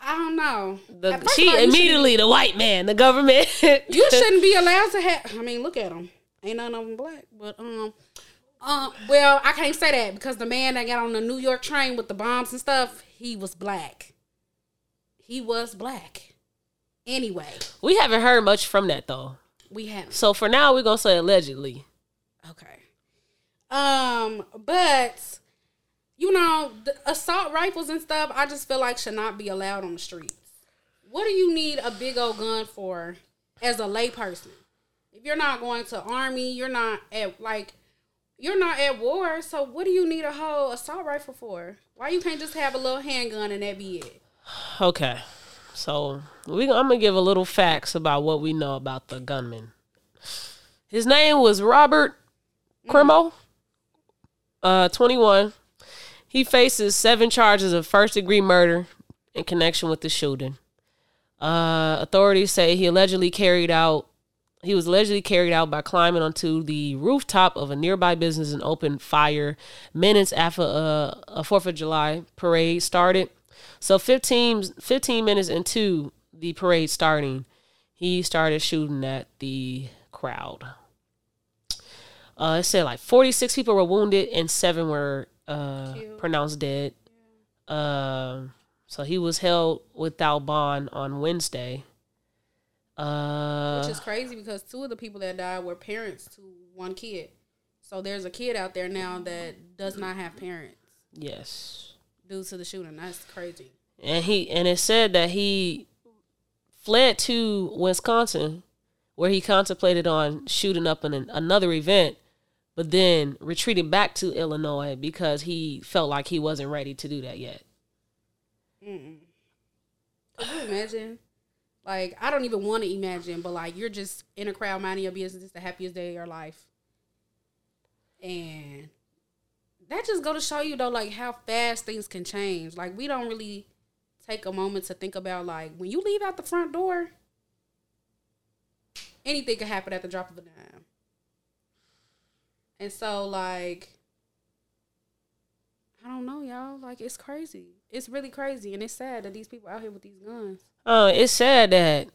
I don't know. The, she all, immediately the white man, the government. [LAUGHS] You shouldn't be [LAUGHS] allowed to have. I mean, look at them. Ain't none of them black, but um, um. Well, I can't say that because the man that got on the New York train with the bombs and stuff, he was black. He was black. Anyway, we haven't heard much from that though. We have So for now, we're gonna say allegedly. okay. Um, but you know, the assault rifles and stuff, I just feel like should not be allowed on the streets. What do you need a big old gun for as a layperson? If you're not going to army, you're not at like you're not at war, so what do you need a whole assault rifle for? Why you can't just have a little handgun and that be it? Okay, so we I'm gonna give a little facts about what we know about the gunman. His name was Robert Crimo, uh, 21. He faces seven charges of first degree murder in connection with the shooting. Uh, authorities say he allegedly carried out. He was allegedly carried out by climbing onto the rooftop of a nearby business and opened fire minutes after uh, a Fourth of July parade started. So 15, 15 minutes into the parade starting, he started shooting at the crowd. Uh, it said like 46 people were wounded and seven were uh, pronounced dead. Um, so he was held without bond on Wednesday. Uh, Which is crazy because two of the people that died were parents to one kid. So there's a kid out there now that does not have parents yes. due to the shooting. That's crazy. And he and it said that he fled to Wisconsin, where he contemplated on shooting up an, another event, but then retreated back to Illinois because he felt like he wasn't ready to do that yet. Could you imagine? Like, I don't even want to imagine, but like, you're just in a crowd minding your business. It's the happiest day of your life. And that just go to show you, though, like, how fast things can change. Like, we don't really take a moment to think about, like, when you leave out the front door, anything can happen at the drop of a dime. And so, like, I don't know, y'all. Like, it's crazy. It's really crazy. And it's sad that these people out here with these guns. Uh, it's sad that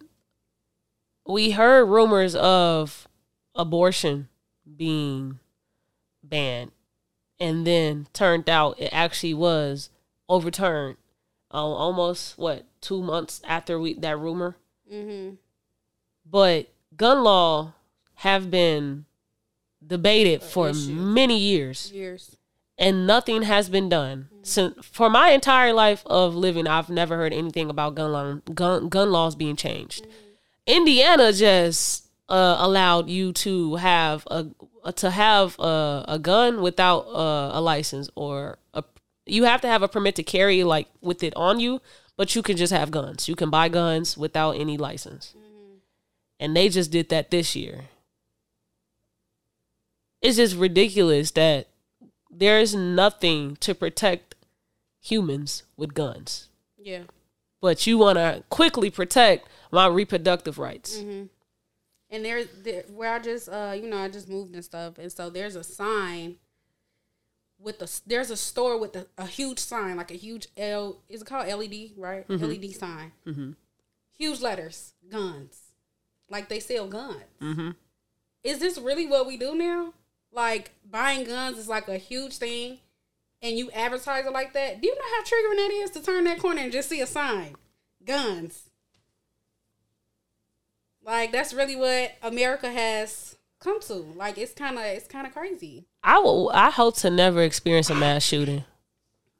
we heard rumors of abortion being banned, and then turned out it actually was overturned. Uh, almost what two months after we that rumor. Mm-hmm. but gun law have been debated for issue. many years Years. and nothing has been done since for my entire life of living i've never heard anything about gun law gun, gun laws being changed indiana just uh, allowed you to have a to have a, a gun without uh, a license or a you have to have a permit to carry like with it on you but you can just have guns you can buy guns without any license and they just did that this year. It's just ridiculous that there is nothing to protect humans with guns, Yeah. but you want to quickly protect my reproductive rights. Mm-hmm. And there's there, where I just uh you know I just moved and stuff, and so there's a sign with the there's a store with a, a huge sign like a huge L is it called LED right LED sign, Mhm. huge letters guns, like they sell guns. Mhm. Is this really what we do now? Like buying guns is like a huge thing, and you advertise it like that. Do you know how triggering that is to turn that corner and just see a sign, guns? Like that's really what America has come to. Like it's kind of it's kind of crazy. I will. I hope to never experience a mass shooting.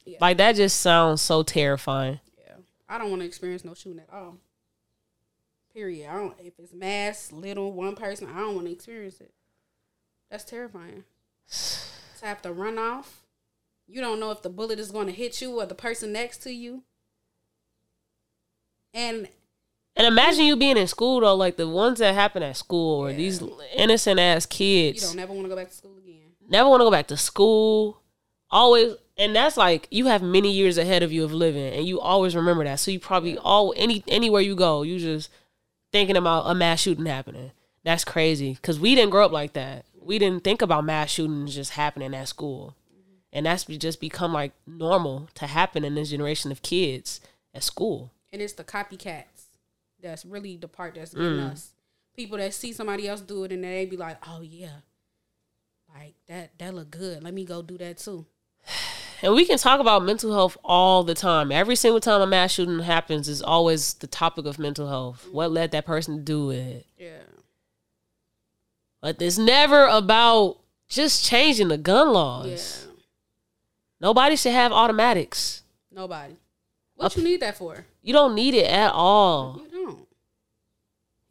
Yeah. Like that just sounds so terrifying. Yeah, I don't want to experience no shooting at all. Period. I don't. If it's mass, little, one person, I don't want to experience it. That's terrifying. To have to run off, you don't know if the bullet is going to hit you or the person next to you. And And imagine you being in school though, like the ones that happen at school or Yeah. these innocent ass kids. you don't never want to go back to school again. never want to go back to school. Always, and that's like you have many years ahead of you of living, and you always remember that. So you probably all any anywhere you go, you just thinking about a mass shooting happening. That's crazy because we didn't grow up like that. We didn't think about mass shootings just happening at school, mm-hmm. and that's be- just become like normal to happen in this generation of kids at school. And it's the copycats that's really the part that's getting Mm. us. People that see somebody else do it and they be like, "Oh yeah, like that that look good. Let me go do that too." [SIGHS] And we can talk about mental health all the time. Every single time a mass shooting happens is always the topic of mental health. What led that person to do it? Yeah. But it's never about just changing the gun laws. Yeah. Nobody should have automatics. Nobody. What Up- you need that for? You don't need it at all.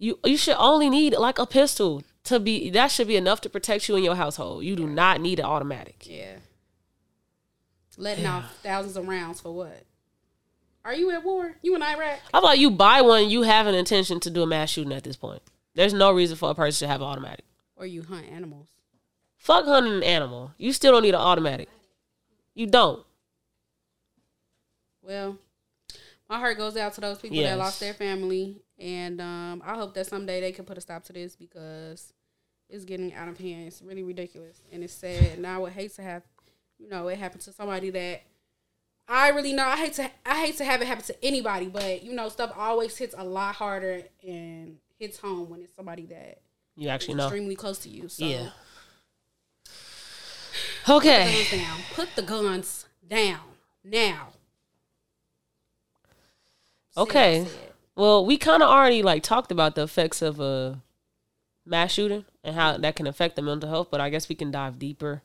You. You should only need like a pistol to be that should be enough to protect you in your household. You do not need an automatic. Yeah. Letting off thousands of rounds for what? Are you at war? You in Iraq? I feel like you buy one, you have an intention to do a mass shooting at this point. There's no reason for a person to have an automatic. Or you hunt animals? Fuck hunting an animal. You still don't need an automatic. You don't. Well, my heart goes out to those people Yes. that lost their family, and um, I hope that someday they can put a stop to this because it's getting out of hand. It's really ridiculous, and it's sad. And I would hate to have, you know, it happen to somebody that I really know. I hate to, I hate to have it happen to anybody, but you know, stuff always hits a lot harder and hits home when it's somebody that You is actually know. extremely close to you. So Yeah. put the Okay. guns down. Put the guns down now. Okay. Well, we kind of already like talked about the effects of a mass shooting and how that can affect the mental health, but I guess we can dive deeper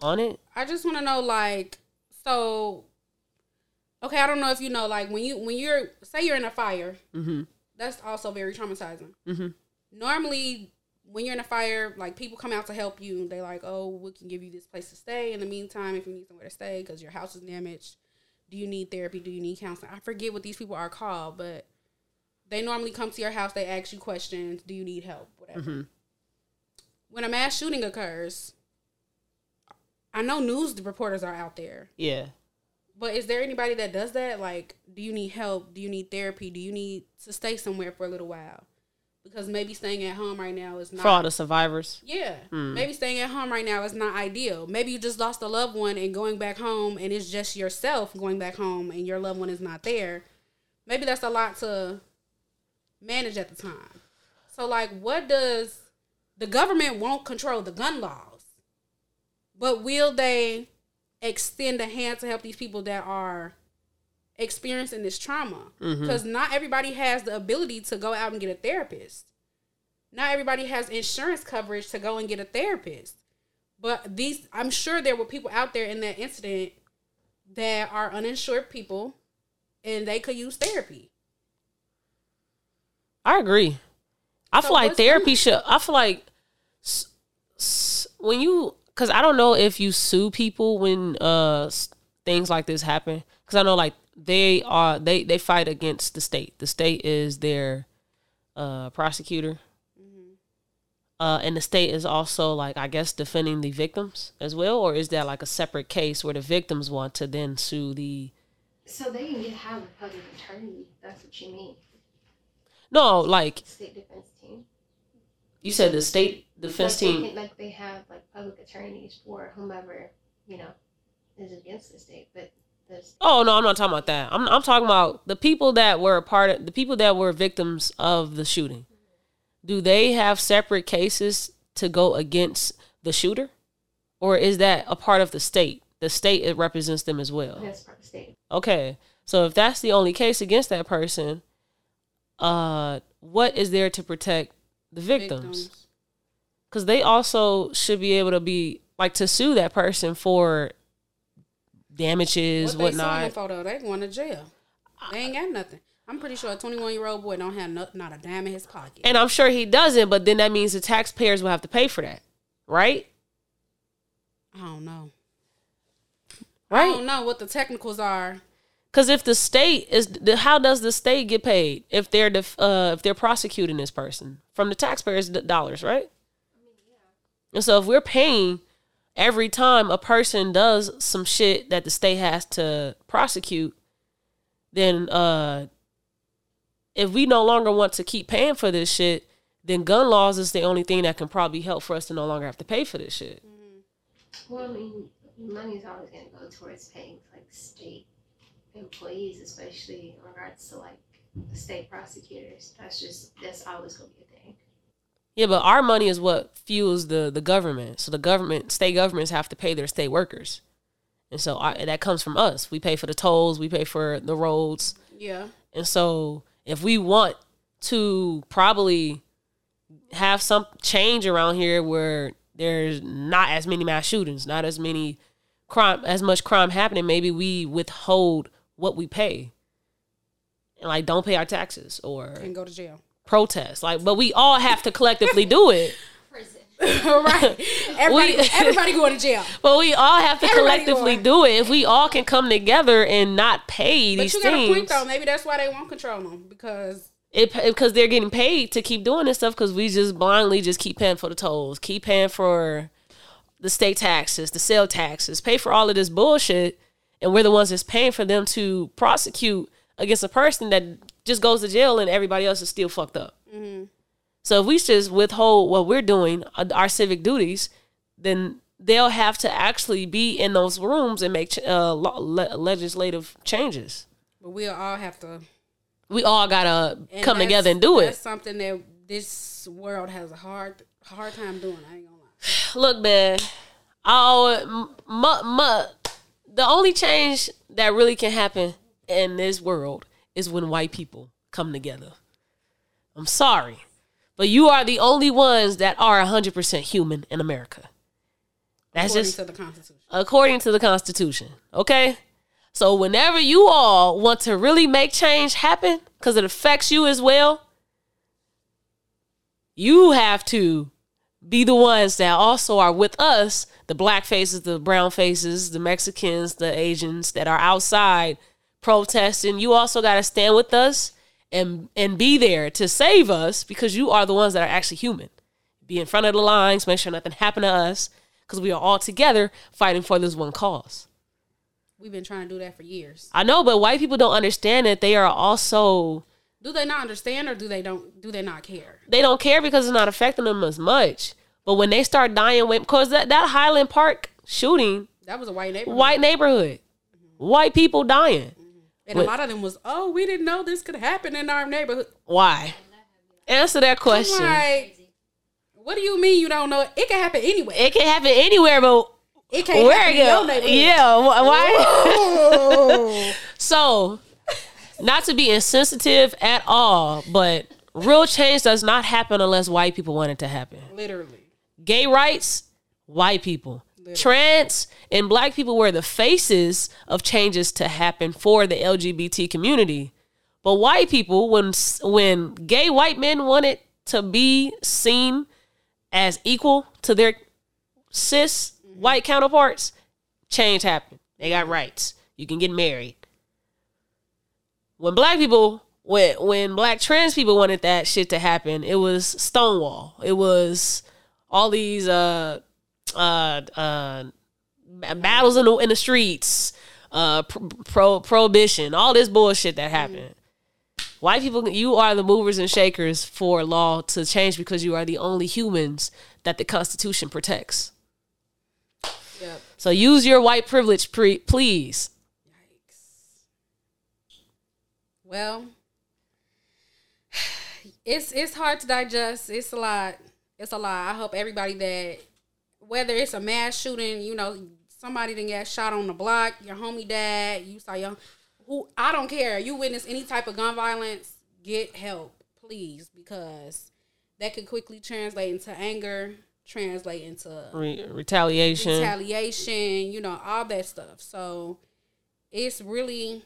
on it. I just want to know, like, so, okay, I don't know if you know, like, when you when you're say you're in a fire, Mm-hmm. that's also very traumatizing. Mhm. Normally, when you're in a fire, like people come out to help you. They like, oh, we can give you this place to stay. In the meantime, if you need somewhere to stay because your house is damaged, do you need therapy? Do you need counseling? I forget what these people are called, but they normally come to your house. They ask you questions. Do you need help? Whatever. Mhm. When a mass shooting occurs, I know news reporters are out there. Yeah. But is there anybody that does that? Like, do you need help? Do you need therapy? Do you need to stay somewhere for a little while? Because maybe staying at home right now is not. For all the survivors. yeah, Hmm. maybe staying at home right now is not ideal. Maybe you just lost a loved one and going back home, and it's just yourself going back home, and your loved one is not there. Maybe that's a lot to manage at the time. So, like, what does the government won't control the gun laws, but will they extend a hand to help these people that are experiencing this trauma? Mhm. Because not everybody has the ability to go out and get a therapist. Not everybody has insurance coverage to go and get a therapist. But these, I'm sure there were people out there in that incident that are uninsured people, and they could use therapy. I agree. I So feel like therapy the- should. I feel like s- s- when you, because I don't know if you sue people when uh things like this happen. Because I know like they are they they fight against the state. The state is their uh, prosecutor. Uh, and the state is also like I guess defending the victims as well, or is that like a separate case where the victims want to then sue the? So they can get have a public attorney. That's what you mean. No, like State defense team. you said, the state defense like team. can, like they have like public attorneys for whomever you know is against the state, but Oh no, I'm not talking about that. I'm I'm talking about the people that were a part of the people that were victims of the shooting. Do they have separate cases to go against the shooter, or is that a part of the state? The state it represents them as well. that's part of the state. Okay, so if that's the only case against that person, uh, what is there to protect the victims? Because they also should be able to be like to sue that person for damages, What they whatnot. for though? They going to jail. They ain't got nothing. I'm pretty sure a 21 year old boy don't have no, not a dime in his pocket. And I'm sure he doesn't, but then that means the taxpayers will have to pay for that, right? I don't know. Right? I don't know what the technicals are. Because if the state is, how does the state get paid if they're def, uh, if they're prosecuting this person from the taxpayers' dollars, right? And so if we're paying every time a person does some shit that the state has to prosecute, then uh, if we no longer want to keep paying for this shit, then gun laws is the only thing that can probably help for us to no longer have to pay for this shit. Well, I mean, always going to go towards paying like state employees, especially in regards to like state prosecutors. That's just that's always going to be a. Yeah, but our money is what fuels the the government. So the government, state governments have to pay their state workers, and so that comes from us. We pay for the tolls, we pay for the roads, Yeah. and so if we want to probably have some change around here where there's not as many mass shootings, not as many crime, as much crime happening, maybe we withhold what we pay, and like don't pay our taxes or And go to jail. Protest. Like, but we all have to collectively do it. [LAUGHS] Right. [LAUGHS] Everybody, We- [LAUGHS] everybody going to jail. But we all have to Everybody collectively going. do it. If we all can come together and not pay But these you got a point though. Maybe that's why they won't control them because it because they're getting paid to keep doing this stuff. Because we just blindly just keep paying for the tolls, keep paying for the state taxes, the sale taxes, pay for all of this bullshit, and we're the ones that's paying for them to prosecute against a person that just goes to jail and everybody else is still fucked up. So if we just withhold what we're doing, uh, our civic duties, then they'll have to actually be in those rooms and make uh, legislative changes. but we'll all have to We all gotta and come together and do it. That's something that this world has a hard hard time doing. I ain't gonna lie. [SIGHS] Look, man, oh, mu- mu- the only change that really can happen in this world is when white people come together. I'm sorry, but you are the only ones that are 100% human in America. That's According just to the Constitution. according to the Constitution. Okay? So whenever you all want to really make change happen, because it affects you as well, you have to be the ones that also are with us, the black faces, the brown faces, the Mexicans, the Asians that are outside protesting. You also got to stand with us and and be there to save us because you are the ones that are actually human. Be in front of the lines, make sure nothing happened to us because we are all together fighting for this one cause. We've been trying to do that for years. I know, but white people don't understand that they are also Do they not understand or do they don't do they not care? they don't care because it's not affecting them as much. But when they start dying, because that, that Highland Park shooting, That was a white neighborhood. white neighborhood, white people dying. And a lot of them was, oh, we didn't know this could happen in our neighborhood. Why? Answer that question. like, what do you mean you don't know it? It can happen anywhere. It can happen anywhere, but It can't where happen it in your go? neighborhood. Yeah, why? [LAUGHS] So, not to be insensitive at all, but real change does not happen unless white people want it to happen. Literally. Gay rights, white people. Trans and black people were the faces of changes to happen for the LGBT community. But white people, when when gay white men wanted to be seen as equal to their cis white counterparts, change happened. They got rights. You can get married. When black people when when black trans people wanted that shit to happen, it was Stonewall. It was all these uh uh uh battles in the in the streets, uh pro prohibition, all this bullshit that happened. White people, you are the movers and shakers for law to change because you are the only humans that the Constitution protects. Yep. So use your white privilege, pre- please. Well, [SIGHS] it's it's hard to digest. It's a lot. It's a lot. I hope everybody that whether it's a mass shooting, you know, somebody that got shot on the block, your homie dad, you saw your who I don't care. You witness any type of gun violence, get help, please, because that could quickly translate into anger, translate into Re- retaliation. retaliation, you know, all that stuff. So it's really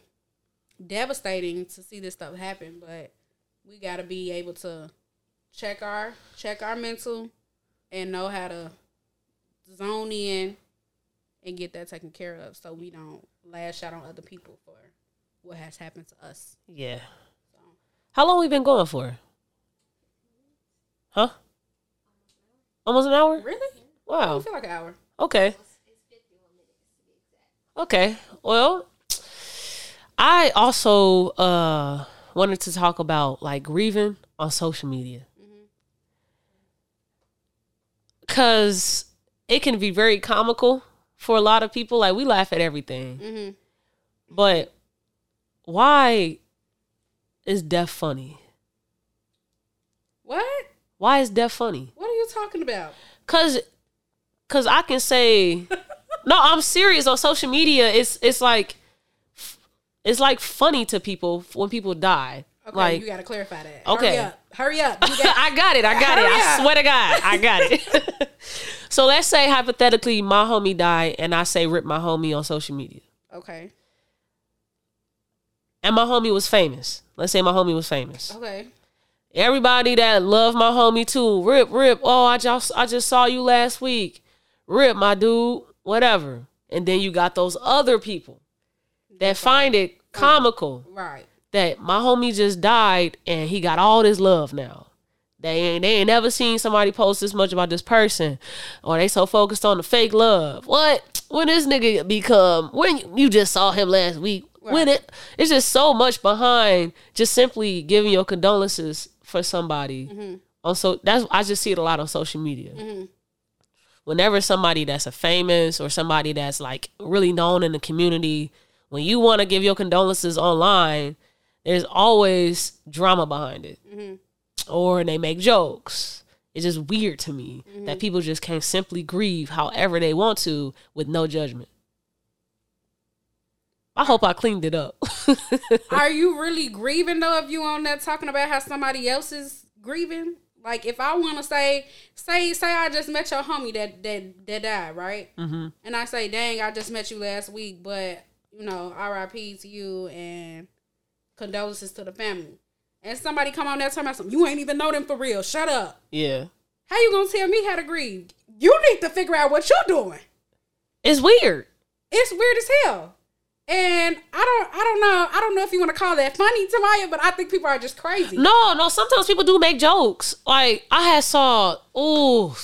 devastating to see this stuff happen, but we got to be able to check our check our mental and know how to zone in and get that taken care of so we don't lash out on other people for what has happened to us. yeah. How long we been going for? Huh? Almost an hour? Really? Wow. I feel like an hour. Okay. Okay. Well, I also uh wanted to talk about like grieving on social media. Cuz it can be very comical for a lot of people like we laugh at everything. hmm But why is death funny? What? Why is death funny? What are you talking about? Cause, cause I can say, [LAUGHS] no, I'm serious. On social media, it's it's like, it's like funny to people when people die. Okay, like you got to clarify that. Okay. Hurry up. Hurry up. Got- [LAUGHS] I got it. I got it. I swear to God, I got it. [LAUGHS] [LAUGHS] so let's say hypothetically, my homie died, and I say rip my homie on social media, okay. and my homie was famous. Let's say my homie was famous. Okay. Everybody that loved my homie too, rip, rip. Oh, I just I just saw you last week. Rip, my dude, whatever. And then you got those other people that find it comical Right. That my homie just died and he got all this love now. They ain't they ain't never seen somebody post this much about this person, or they so focused on the fake love. What when this nigga become when you- you just saw him last week? When it it's just so much behind just simply giving your condolences for somebody. Mm-hmm. Also, that's I just see it a lot on social media. Mm-hmm. Whenever somebody that's a famous or somebody that's like really known in the community, when you want to give your condolences online, there's always drama behind it or they make jokes it's just weird to me that people just can't simply grieve however they want to with no judgment i hope i cleaned it up [LAUGHS] Are you really grieving though if you on there talking about how somebody else is grieving? Like if I want to say, say, say I just met your homie that that that died, right? Mm-hmm. And I say, dang, I just met you last week, but you know, R.I.P. to you and condolences to the family. And somebody come on there talking about something, you ain't even know them for real. Shut up. yeah How you gonna tell me how to grieve? You need to figure out what you're doing. it's weird It's weird as hell. And I don't I don't know. I don't know if you want to call that funny, Tamaya, but I think people are just crazy. no no sometimes people do make jokes like i had saw ooh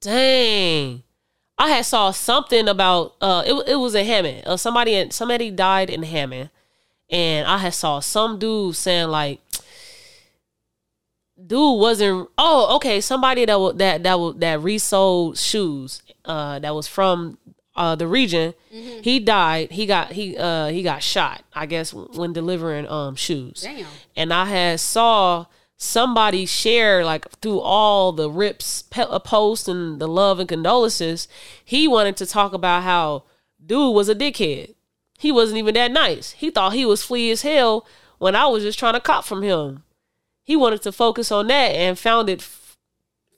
dang i had saw something about uh it, it was in hammond uh, somebody and somebody died in hammond and i had saw some dude saying like dude wasn't oh okay somebody that that that that resold shoes uh that was from uh the region he died. He got he uh he got shot i guess when delivering um shoes. Damn. and i had saw somebody share like through all the rips pe- uh, posts and the love and condolences he wanted to talk about how dude was a dickhead he wasn't even that nice he thought he was flea as hell when i was just trying to cop from him he wanted to focus on that and found it f-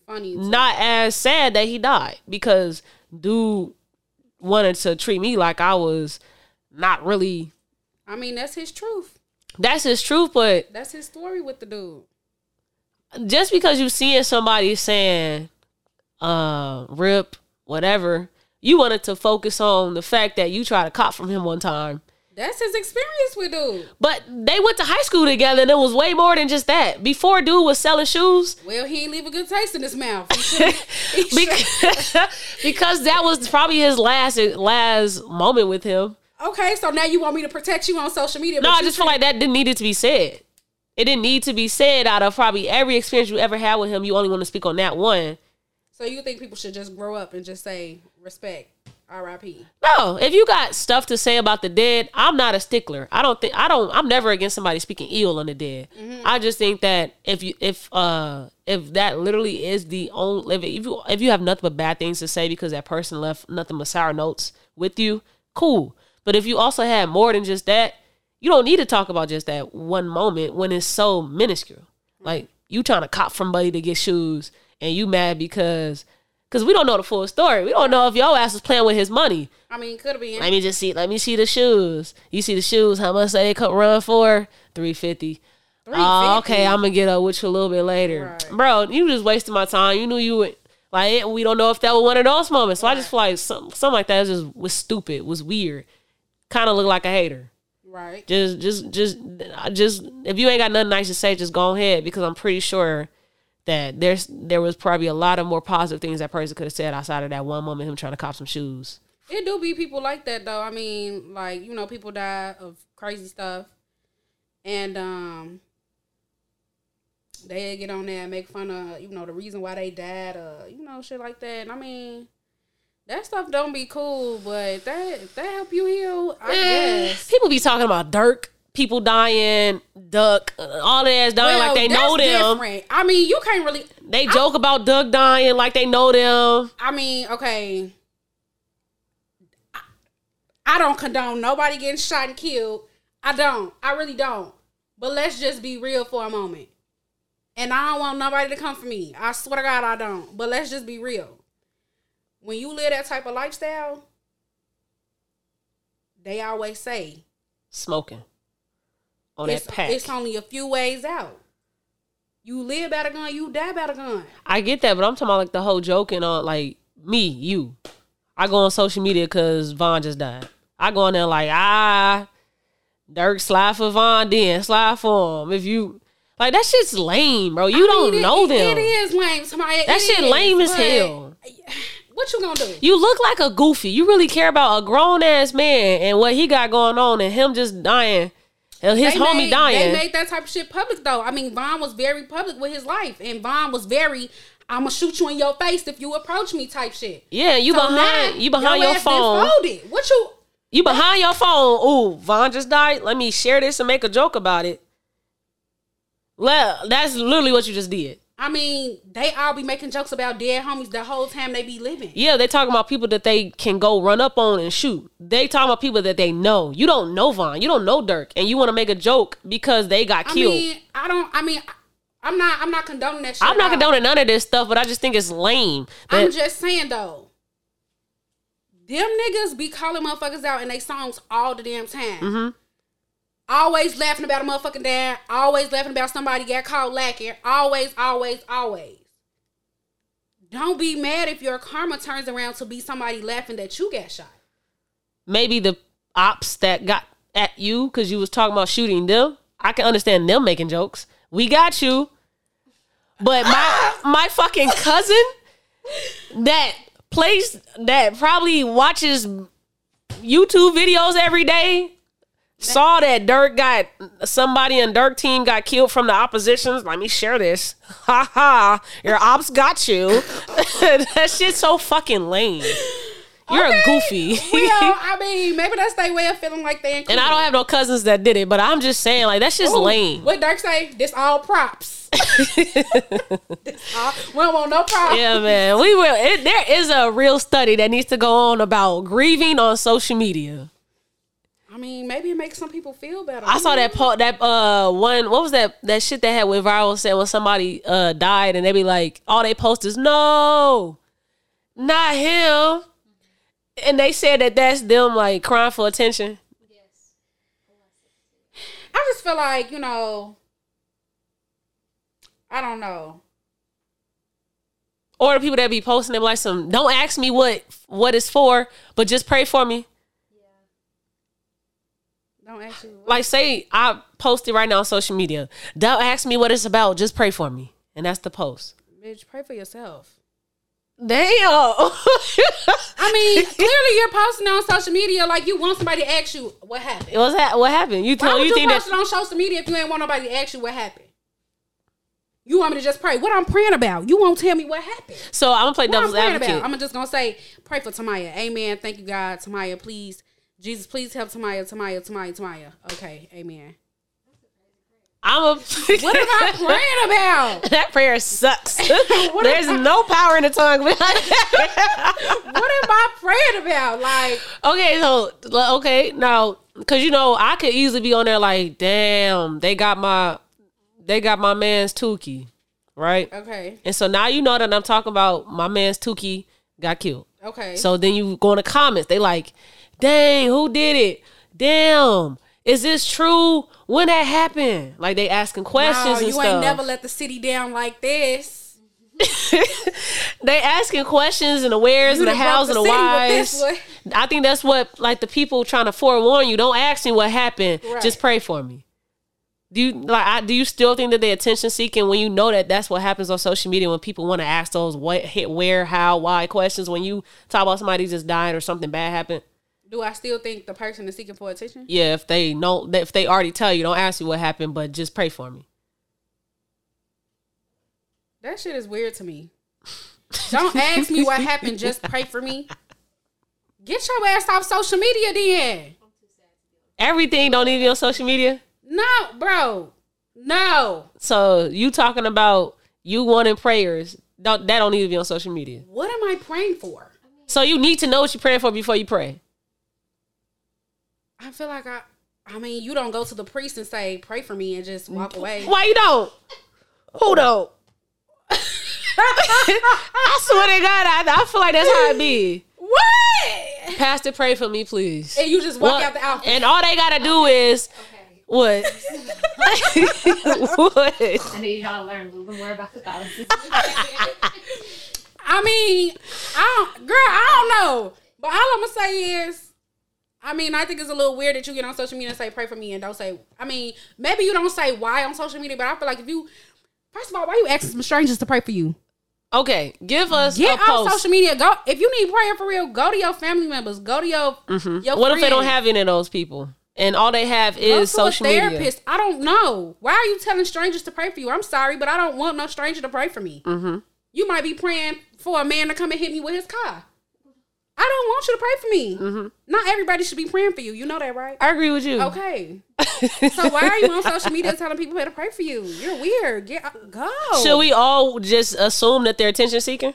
Funny. not as sad that he died because dude wanted to treat me like I was not really I mean, that's his truth. that's his truth, but That's his story with the dude. just because you seeing somebody saying uh rip whatever, you wanted to focus on the fact that you tried to cop from him one time That's his experience with dude. But they went to high school together, and it was way more than just that. Before, dude was selling shoes. Well, he ain't leave a good taste in his mouth. He should- [LAUGHS] he should- because, [LAUGHS] because that was probably his last last moment with him. okay, so now you want me to protect you on social media? No, I just feel like that didn't need it to be said. It didn't need to be said out of probably every experience you ever had with him. You only want to speak on that one. So you think people should just grow up and just say respect, R.I.P. No, if you got stuff to say about the dead, I'm not a stickler. I don't think I don't. I'm never against somebody speaking ill on the dead. I just think that if you if uh if that literally is the only if you if you have nothing but bad things to say because that person left nothing but sour notes with you, cool. But if you also had more than just that, you don't need to talk about just that one moment when it's so minuscule. Like you trying to cop from buddy to get shoes, and you mad because because we don't know the full story. We don't know if your ass was playing with his money. I mean, could have been. Let me just see. Let me see the shoes. You see the shoes? How much they could run for? Three fifty. Oh, okay. I'm gonna get up with you a little bit later, Right. bro. You just wasted my time. You knew you would like. We don't know if that was one of those moments. So I just feel like something, something like that just was stupid. Was weird. Kind of looked like a hater. right. Just, just, just, just. If you ain't got nothing nice to say, just go ahead because I'm pretty sure that there's there was probably a lot of more positive things that person could have said outside of that one moment him trying to cop some shoes. It do be people like that though. I mean, like you know, people die of crazy stuff, and um, they get on there and make fun of you know the reason why they died, uh, you know, shit like that. And I mean, that stuff don't be cool, but that that help you heal. I Eh, guess. People be talking about Durk, people dying, Duck, uh, all their ass dying like they know them. different. I mean, you can't really. They joke about Doug dying like they know them. I mean, okay. I- I don't condone nobody getting shot and killed. I don't. I really don't. But let's just be real for a moment. And I don't want nobody to come for me. I swear to God, I don't. But let's just be real. When you live that type of lifestyle, they always say Smoking on it's, that pack. it's only a few ways out. You live by the gun, you die by the gun. I get that, but I'm talking about like the whole joking on like me, you. I go on social media because Von just died. I go on there like ah, Durk slide for Von, then slide for him. If you like that shit's lame, bro. You I don't it- know it- them. It is lame. Somebody, That it shit is, lame as hell. What you gonna do? You look like a goofy. You really care about a grown ass man and what he got going on and him just dying. And His They homie made, dying. They made that type of shit public though. I mean, Von was very public with his life, and Von was very, "I'm gonna shoot you in your face if you approach me" type shit. yeah, you So behind you behind your, ass phone. Folded. What you? You behind your phone. Ooh, Von just died. Let me share this and make a joke about it. Well, that's literally what you just did. I mean, they all be making jokes about dead homies the whole time they be living. Yeah, they talking about people that they can go run up on and shoot. They talking about people that they know. You don't know Von. You don't know Durk, and you want to make a joke because they got I killed. mean, I don't. I mean, I'm not. I'm not condoning that shit. I'm not condoning none of this stuff, but I just think it's lame. I'm just saying though. Them niggas be calling motherfuckers out in their songs all the damn time. Mm-hmm. Always laughing about a motherfucking dad. Always laughing about somebody got caught lacking. Always, always, always. Don't be mad if your karma turns around to be somebody laughing that you got shot. maybe the ops that got at you because you was talking about shooting them. I can understand them making jokes. We got you. But my [LAUGHS] my fucking cousin that plays that probably watches YouTube videos every day saw that Durk got somebody in Durk team got killed from the oppositions. Let me share this. [LAUGHS] Ha ha. Your ops got you. [LAUGHS] that shit's so fucking lame. You're a goofy. Well, [LAUGHS] I mean, maybe that's their way of feeling like they And I don't have no cousins that did it, but I'm just saying, like, that's just Ooh, lame. What Durk say? This all props. This all- we don't want no props. Yeah, man. We will. It, there is a real study that needs to go on about grieving on social media. I mean, maybe it makes some people feel better. I saw that po- that uh one. What was that that shit that had went viral? Said when somebody uh died and they be like, all they post is no, not him, and they said that that's them like crying for attention. Yes, I just feel like you know. I don't know. Or the people that be posting them like some. Don't ask me what what it's for, but just pray for me. Don't ask you. Like, say I post it right now on social media. Don't ask me what it's about. Just pray for me, and that's the post. Bitch, pray for yourself. Damn. I mean, [LAUGHS] clearly you're posting on social media like you want somebody to ask you what happened. What's? What happened? You would you you think post that? it on social media if you ain't want nobody to ask you what happened? You want me to just pray? What I'm praying about? You won't tell me what happened. So I'm gonna play What I'm devil's advocate. about? I'm just gonna say, pray for Tamaya. Amen. Thank you, God. Tamaya, please. Jesus, please help Tamaya. Tamaya. Tamaya. Tamaya. Okay. Amen. I'm a. [LAUGHS] What am I praying about? [LAUGHS] that prayer sucks. [LAUGHS] There's I- no power in the tongue. What am I praying about? Like, okay, so okay now, cause you know I could easily be on there like, damn, they got my, they got my man's Tukey, right? okay, And so now you know that I'm talking about my man's Tukey got killed. okay. So then you go in the comments, they like, dang, who did it? Damn, is this true? When that happened? Like they asking questions Wow, you stuff. ain't never let the city down like this. [LAUGHS] they asking questions and the where's You and the hows and the the city with whys. I think that's what like the people trying to forewarn you. Don't ask me what happened. Right. Just pray for me. Do you like? I, do you still think that they attention seeking when you know that that's what happens on social media when people want to ask those what, hit, where, how, why questions when you talk about somebody just died or something bad happened? Do I still think the person is seeking for attention? Yeah, if they know, if they already tell you, don't ask you what happened, but just pray for me. That shit is weird to me. Don't ask me what [LAUGHS] happened. Just pray for me. Get your ass off social media then. Everything don't need to be on social media. No, bro. No. So you talking about you wanting prayers? Don't that don't need to be on social media. What am I praying for? So you need to know what you're praying for before you pray. I feel like I. I mean, you don't go to the priest and say, "Pray for me," and just walk away. Why you don't? Who don't? [LAUGHS] I swear to God, I, I feel like that's how it be. What? Pastor, pray for me, please. And you just walk What- out the outfit. And all they gotta do is Okay. what? [LAUGHS] what? I need y'all to learn a little bit more about Catholicism. [LAUGHS] I mean, I don't, girl, I don't know. But all I'm gonna say is, I mean, I think it's a little weird that you get on social media and say pray for me and don't say. I mean, maybe you don't say why on social media, but I feel like if you, first of all, why you asking some strangers to pray for you? Okay, give us Get on social media. Go if you need prayer for real. Go to your family members. Go to your. your what if they don't have any of those people? And all they have is social media. therapist. I don't know. Why are you telling strangers to pray for you? I'm sorry, but I don't want no stranger to pray for me. Mm-hmm. You might be praying for a man to come and hit me with his car. I don't want you to pray for me. Mm-hmm. Not everybody should be praying for you. You know that, right? I agree with you. Okay. [LAUGHS] so why are you on social media telling people how to pray for you? You're weird. Get go. Should we all just assume that they're attention seeking?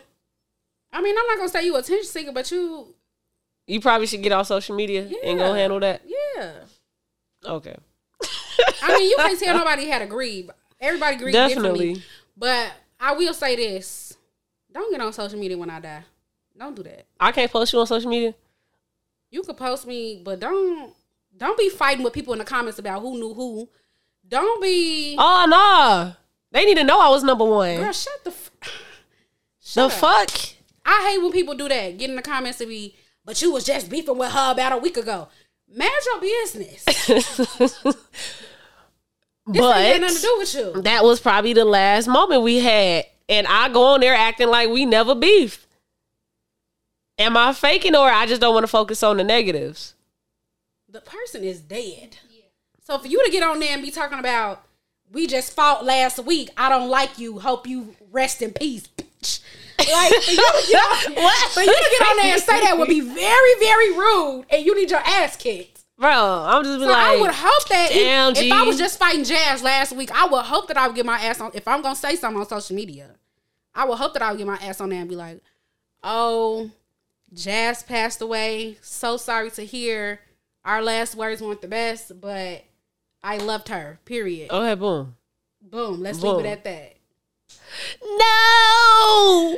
I mean, I'm not gonna say you attention seeker, but you, You probably should get off social media and go handle that. yeah. Okay. I mean, you can't tell nobody how to grieve. Everybody grieves differently. Definitely. But I will say this: don't get on social media when I die. Don't do that. I can't post you on social media. You could post me, but don't don't be fighting with people in the comments about who knew who. Don't be Oh no. They need to know I was number one. girl. Shut the. F- [SIGHS] the up. fuck? I hate when people do that. Get in the comments to be, but you was just beefing with her about a week ago. Manage your business. [LAUGHS] This ain't got nothing to do with you. that was probably the last moment we had. And I go on there acting like we never beefed. Am I faking or I just don't want to focus on the negatives? The person is dead. So for you to get on there and be talking about we just fought last week, I don't like you. Hope you rest in peace. bitch." Like for you, to get on, What? for you to get on there and say that would be very, very rude, and you need your ass kicked. Bro, I'm just be So I would hope that damn, if, if. I was just fighting Jazz last week, I would hope that I would get my ass on. If I'm gonna say something on social media, I would hope that I would get my ass on there and be like, "Oh, Jazz passed away. So sorry to hear. Our last words weren't the best, but I loved her. Period. okay, boom. Boom. Let's Boom. leave it at that. No.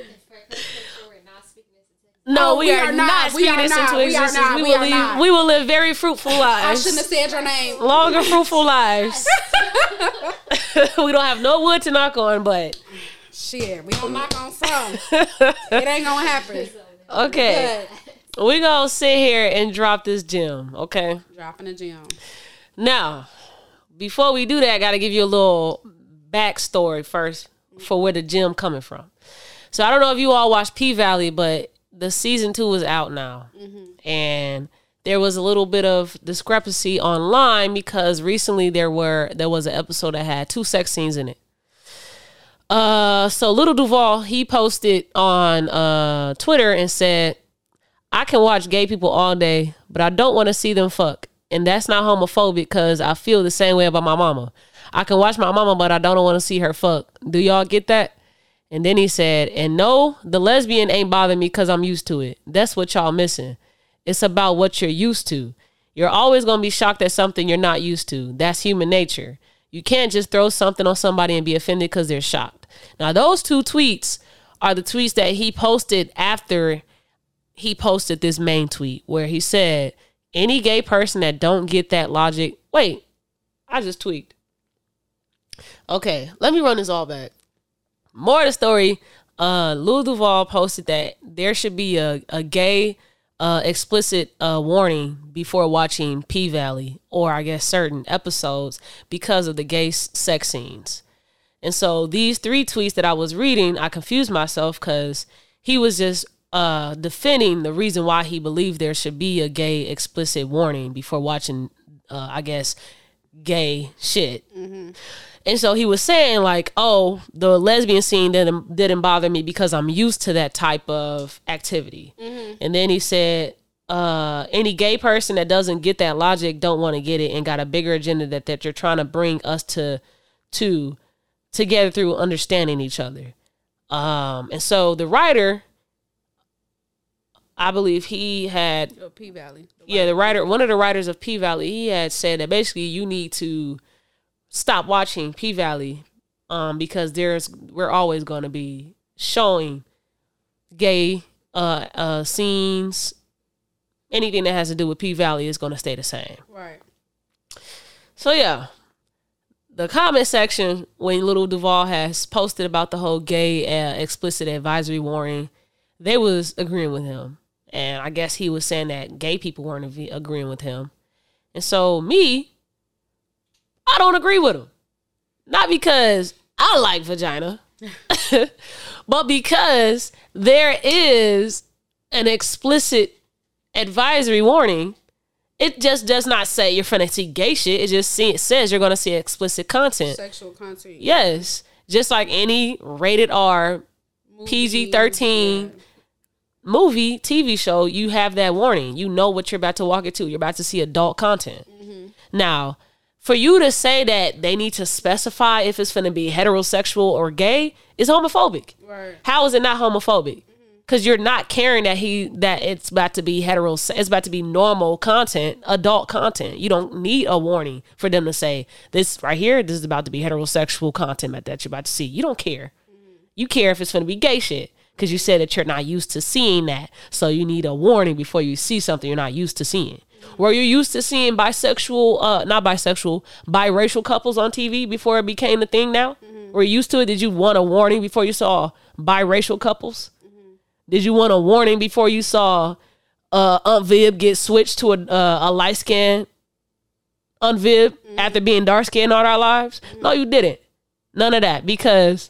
No, Oh, we, we are, are not, not. We speaking are this not. into We are not. We, We will live, we will live very fruitful lives. I shouldn't have said your name. Longer, [LAUGHS] fruitful lives. [LAUGHS] we don't have no wood to knock on, but Shit, we gonna knock on some. [LAUGHS] it ain't gonna happen. Okay. But we gonna sit here and drop this gem, okay? dropping a gem. Now, before we do that, I got to give you a little backstory first for where the gym coming from. So I don't know if you all watched P Valley, but the season two is out now, mm-hmm. and there was a little bit of discrepancy online because recently there were there was an episode that had two sex scenes in it. Uh, so Little Duval he posted on uh Twitter and said, "I can watch gay people all day, but I don't want to see them fuck, and that's not homophobic because I feel the same way about my mama. I can watch my mama, but I don't want to see her fuck. Do y'all get that?" And then he said, "And no, the lesbian ain't bothering me because I'm used to it. That's what y'all missing. It's about what you're used to. You're always gonna be shocked at something you're not used to. That's human nature." You can't just throw something on somebody and be offended because they're shocked. Now, those two tweets are the tweets that he posted after he posted this main tweet where he said, Any gay person that don't get that logic, wait, I just tweaked. Okay, let me run this all back. More of the story, uh, Lil Duval posted that there should be a, a gay uh, explicit uh, warning before watching P Valley or I guess certain episodes because of the gay sex scenes. And so these three tweets that I was reading, I confused myself because he was just uh, defending the reason why he believed there should be a gay explicit warning before watching, uh, I guess, gay shit. And so he was saying like, "Oh, the lesbian scene didn't didn't bother me because I'm used to that type of activity." And then he said, uh, "Any gay person that doesn't get that logic don't want to get it and got a bigger agenda that that you're trying to bring us to to together through understanding each other." Um, and so the writer, I believe he had Oh, P Valley. yeah, the writer, one of the writers of P Valley, he had said that basically you need to stop watching P Valley, um, because there's we're always going to be showing gay uh uh scenes. Anything that has to do with P Valley is going to stay the same. Right. So yeah, the comment section when Little Duval has posted about the whole gay uh, explicit advisory warning, they was agreeing with him, and I guess he was saying that gay people weren't ag- agreeing with him, and so me, I don't agree with him, not because I like vagina, [LAUGHS] but because there is an explicit advisory warning it just does not say you're finna see gay shit. It just see, it says you're gonna see explicit content. Sexual content. Yes, just like any rated R PG thirteen movie TV show, you have that warning. You know what you're about to walk into. You're about to see adult content. Mm-hmm. Now, for you to say that they need to specify if it's gonna be heterosexual or gay is homophobic. Right. How is it not homophobic? Because you're not caring that he that it's about to be hetero. It's about to be normal content, adult content. You don't need a warning for them to say this right here. This is about to be heterosexual content that you're about to see. You don't care. You care if it's going to be gay shit because you said that you're not used to seeing that. So you need a warning before you see something you're not used to seeing. Were you're used to seeing bisexual, uh, not bisexual, biracial couples on TV before it became the thing now? Were you used to it? Did you want a warning before you saw biracial couples? Did you want a warning before you saw uh, Aunt Viv get switched to a, uh, a light skin Aunt Viv after being dark skinned all our lives? No, you didn't. None of that because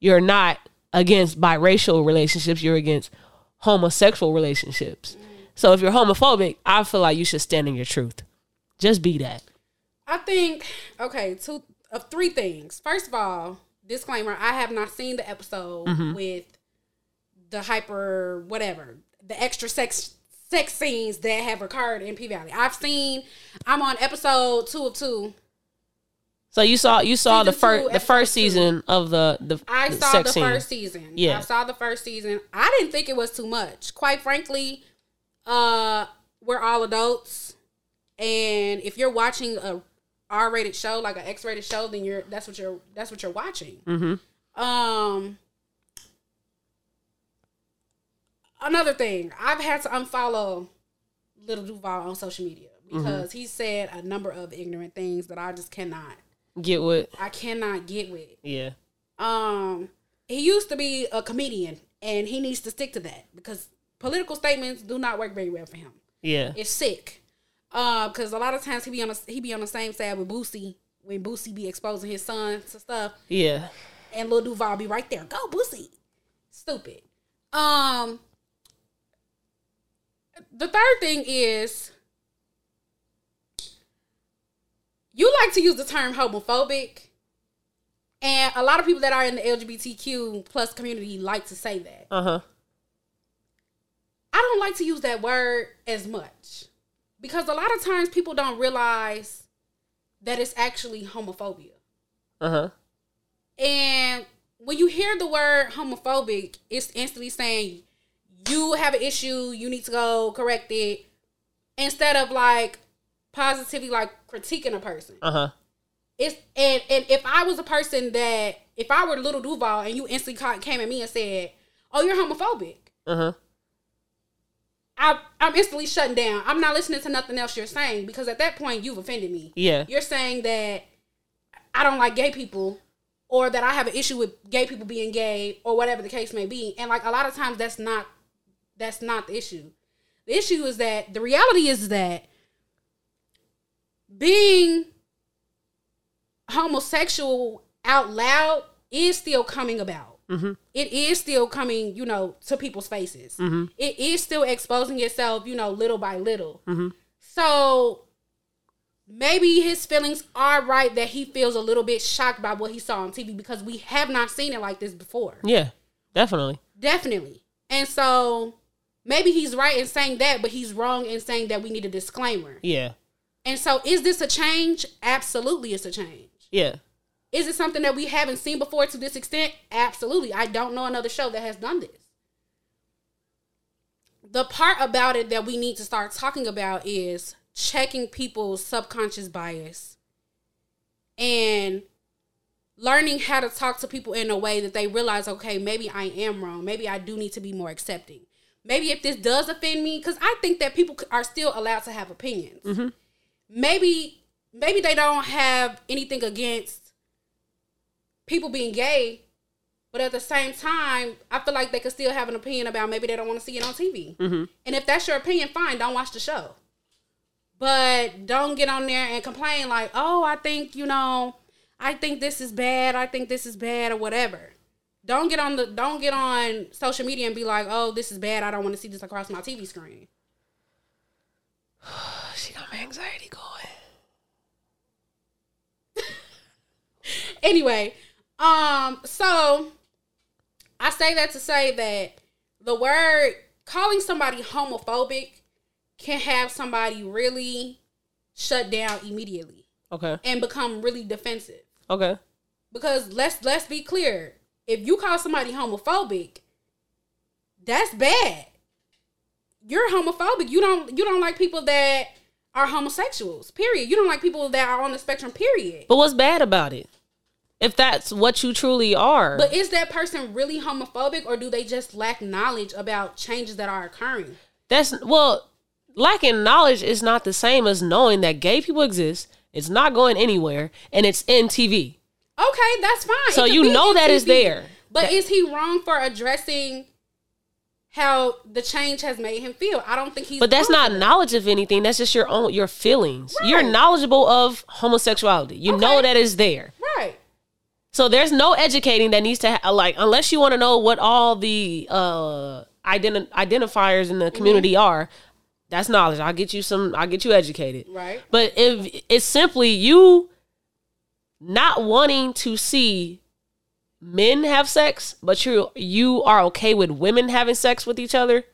you're not against biracial relationships. You're against homosexual relationships. So if you're homophobic, I feel like you should stand in your truth. Just be that. I think okay, two of three things. First of all, disclaimer: I have not seen the episode Mm-hmm. with the hyper whatever, the extra sex sex scenes that have occurred in P Valley. I've seen. I'm on episode two of two. So you saw you saw the Season first two, the first season of the the, I saw the scene. first season. Yeah. I saw the first season. I didn't think it was too much. Quite frankly, uh, we're all adults, and if you're watching a R-rated show, like an X-rated show, then you're that's what you're that's what you're watching. Mm-hmm. Um, another thing, I've had to unfollow Little Duval on social media Mm-hmm. because he said a number of ignorant things that I just cannot, Get what? I cannot get with. Yeah. Um, he used to be a comedian, and he needs to stick to that because political statements do not work very well for him. Yeah. It's sick. Uh, because a lot of times he be on the, he be on the same side with Boosie when Boosie be exposing his son to stuff, Yeah. and Lil Duval be right there. Go Boosie. Stupid. Um. The third thing is you like to use the term homophobic, and a lot of people that are in the LGBTQ plus community like to say that. Uh huh. I don't like to use that word as much because a lot of times people don't realize that it's actually homophobia. Uh huh. And when you hear the word homophobic, it's instantly saying you have an issue, you need to go correct it, instead of like positively like critiquing a person. Uh huh. It's and and if I was a person that if I were Little Duval and you instantly ca- came at me and said, "Oh, you're homophobic," Uh huh. I, I'm instantly shutting down. I'm not listening to nothing else you're saying because at that point you've offended me. Yeah. You're saying that I don't like gay people or that I have an issue with gay people being gay or whatever the case may be. And like a lot of times that's not that's not the issue. The issue is that the reality is that being homosexual out loud is still coming about. Mm-hmm. It is still coming, you know, to people's faces. Mm-hmm. It is still exposing itself, you know, little by little. Mm-hmm. So maybe his feelings are right that he feels a little bit shocked by what he saw on TV because we have not seen it like this before. Yeah. Definitely. Definitely. And so maybe he's right in saying that, but he's wrong in saying that we need a disclaimer. Yeah. And so is this a change? Absolutely, it's a change. Yeah. Is it something that we haven't seen before to this extent? Absolutely. I don't know another show that has done this. The part about it that we need to start talking about is checking people's subconscious bias and learning how to talk to people in a way that they realize, okay, maybe I am wrong. Maybe I do need to be more accepting. Maybe if this does offend me, because I think that people are still allowed to have opinions. Mhm. Maybe, maybe they don't have anything against people being gay, but at the same time, I feel like they could still have an opinion about maybe they don't want to see it on TV. Mm-hmm. And if that's your opinion, fine, don't watch the show. But don't get on there and complain like, oh, I think, you know, I think this is bad, I think this is bad, or whatever. Don't get on the don't get on social media and be like, oh, this is bad, I don't want to see this across my TV screen. [SIGHS] She got my anxiety going. [LAUGHS] anyway, um, so I say that to say that the word calling somebody homophobic can have somebody really shut down immediately Okay. and become really defensive. Okay. Because let's let's be clear. If you call somebody homophobic, that's bad. You're homophobic. You don't you don't like people that are homosexuals. Period. You don't like people that are on the spectrum. Period. But what's bad about it? If that's what you truly are. But is that person really homophobic or do they just lack knowledge about changes that are occurring? That's well, lacking knowledge is not the same as knowing that gay people exist. It's not going anywhere, and it's in TV. Okay, that's fine. So you know that TV. there. But That- is he wrong for addressing how the change has made him feel? I don't think he's But that's not knowledge of anything. That's just your own your feelings. You're knowledgeable of homosexuality. You know Okay. that it's there. Right. So there's no educating that needs to ha- like unless you want to know what all the uh identi- identifiers in the community Mm-hmm. are. That's knowledge. I'll get you some. I'll get you educated. Right. But if it's simply you not wanting to see men have sex, but you you are okay with women having sex with each other,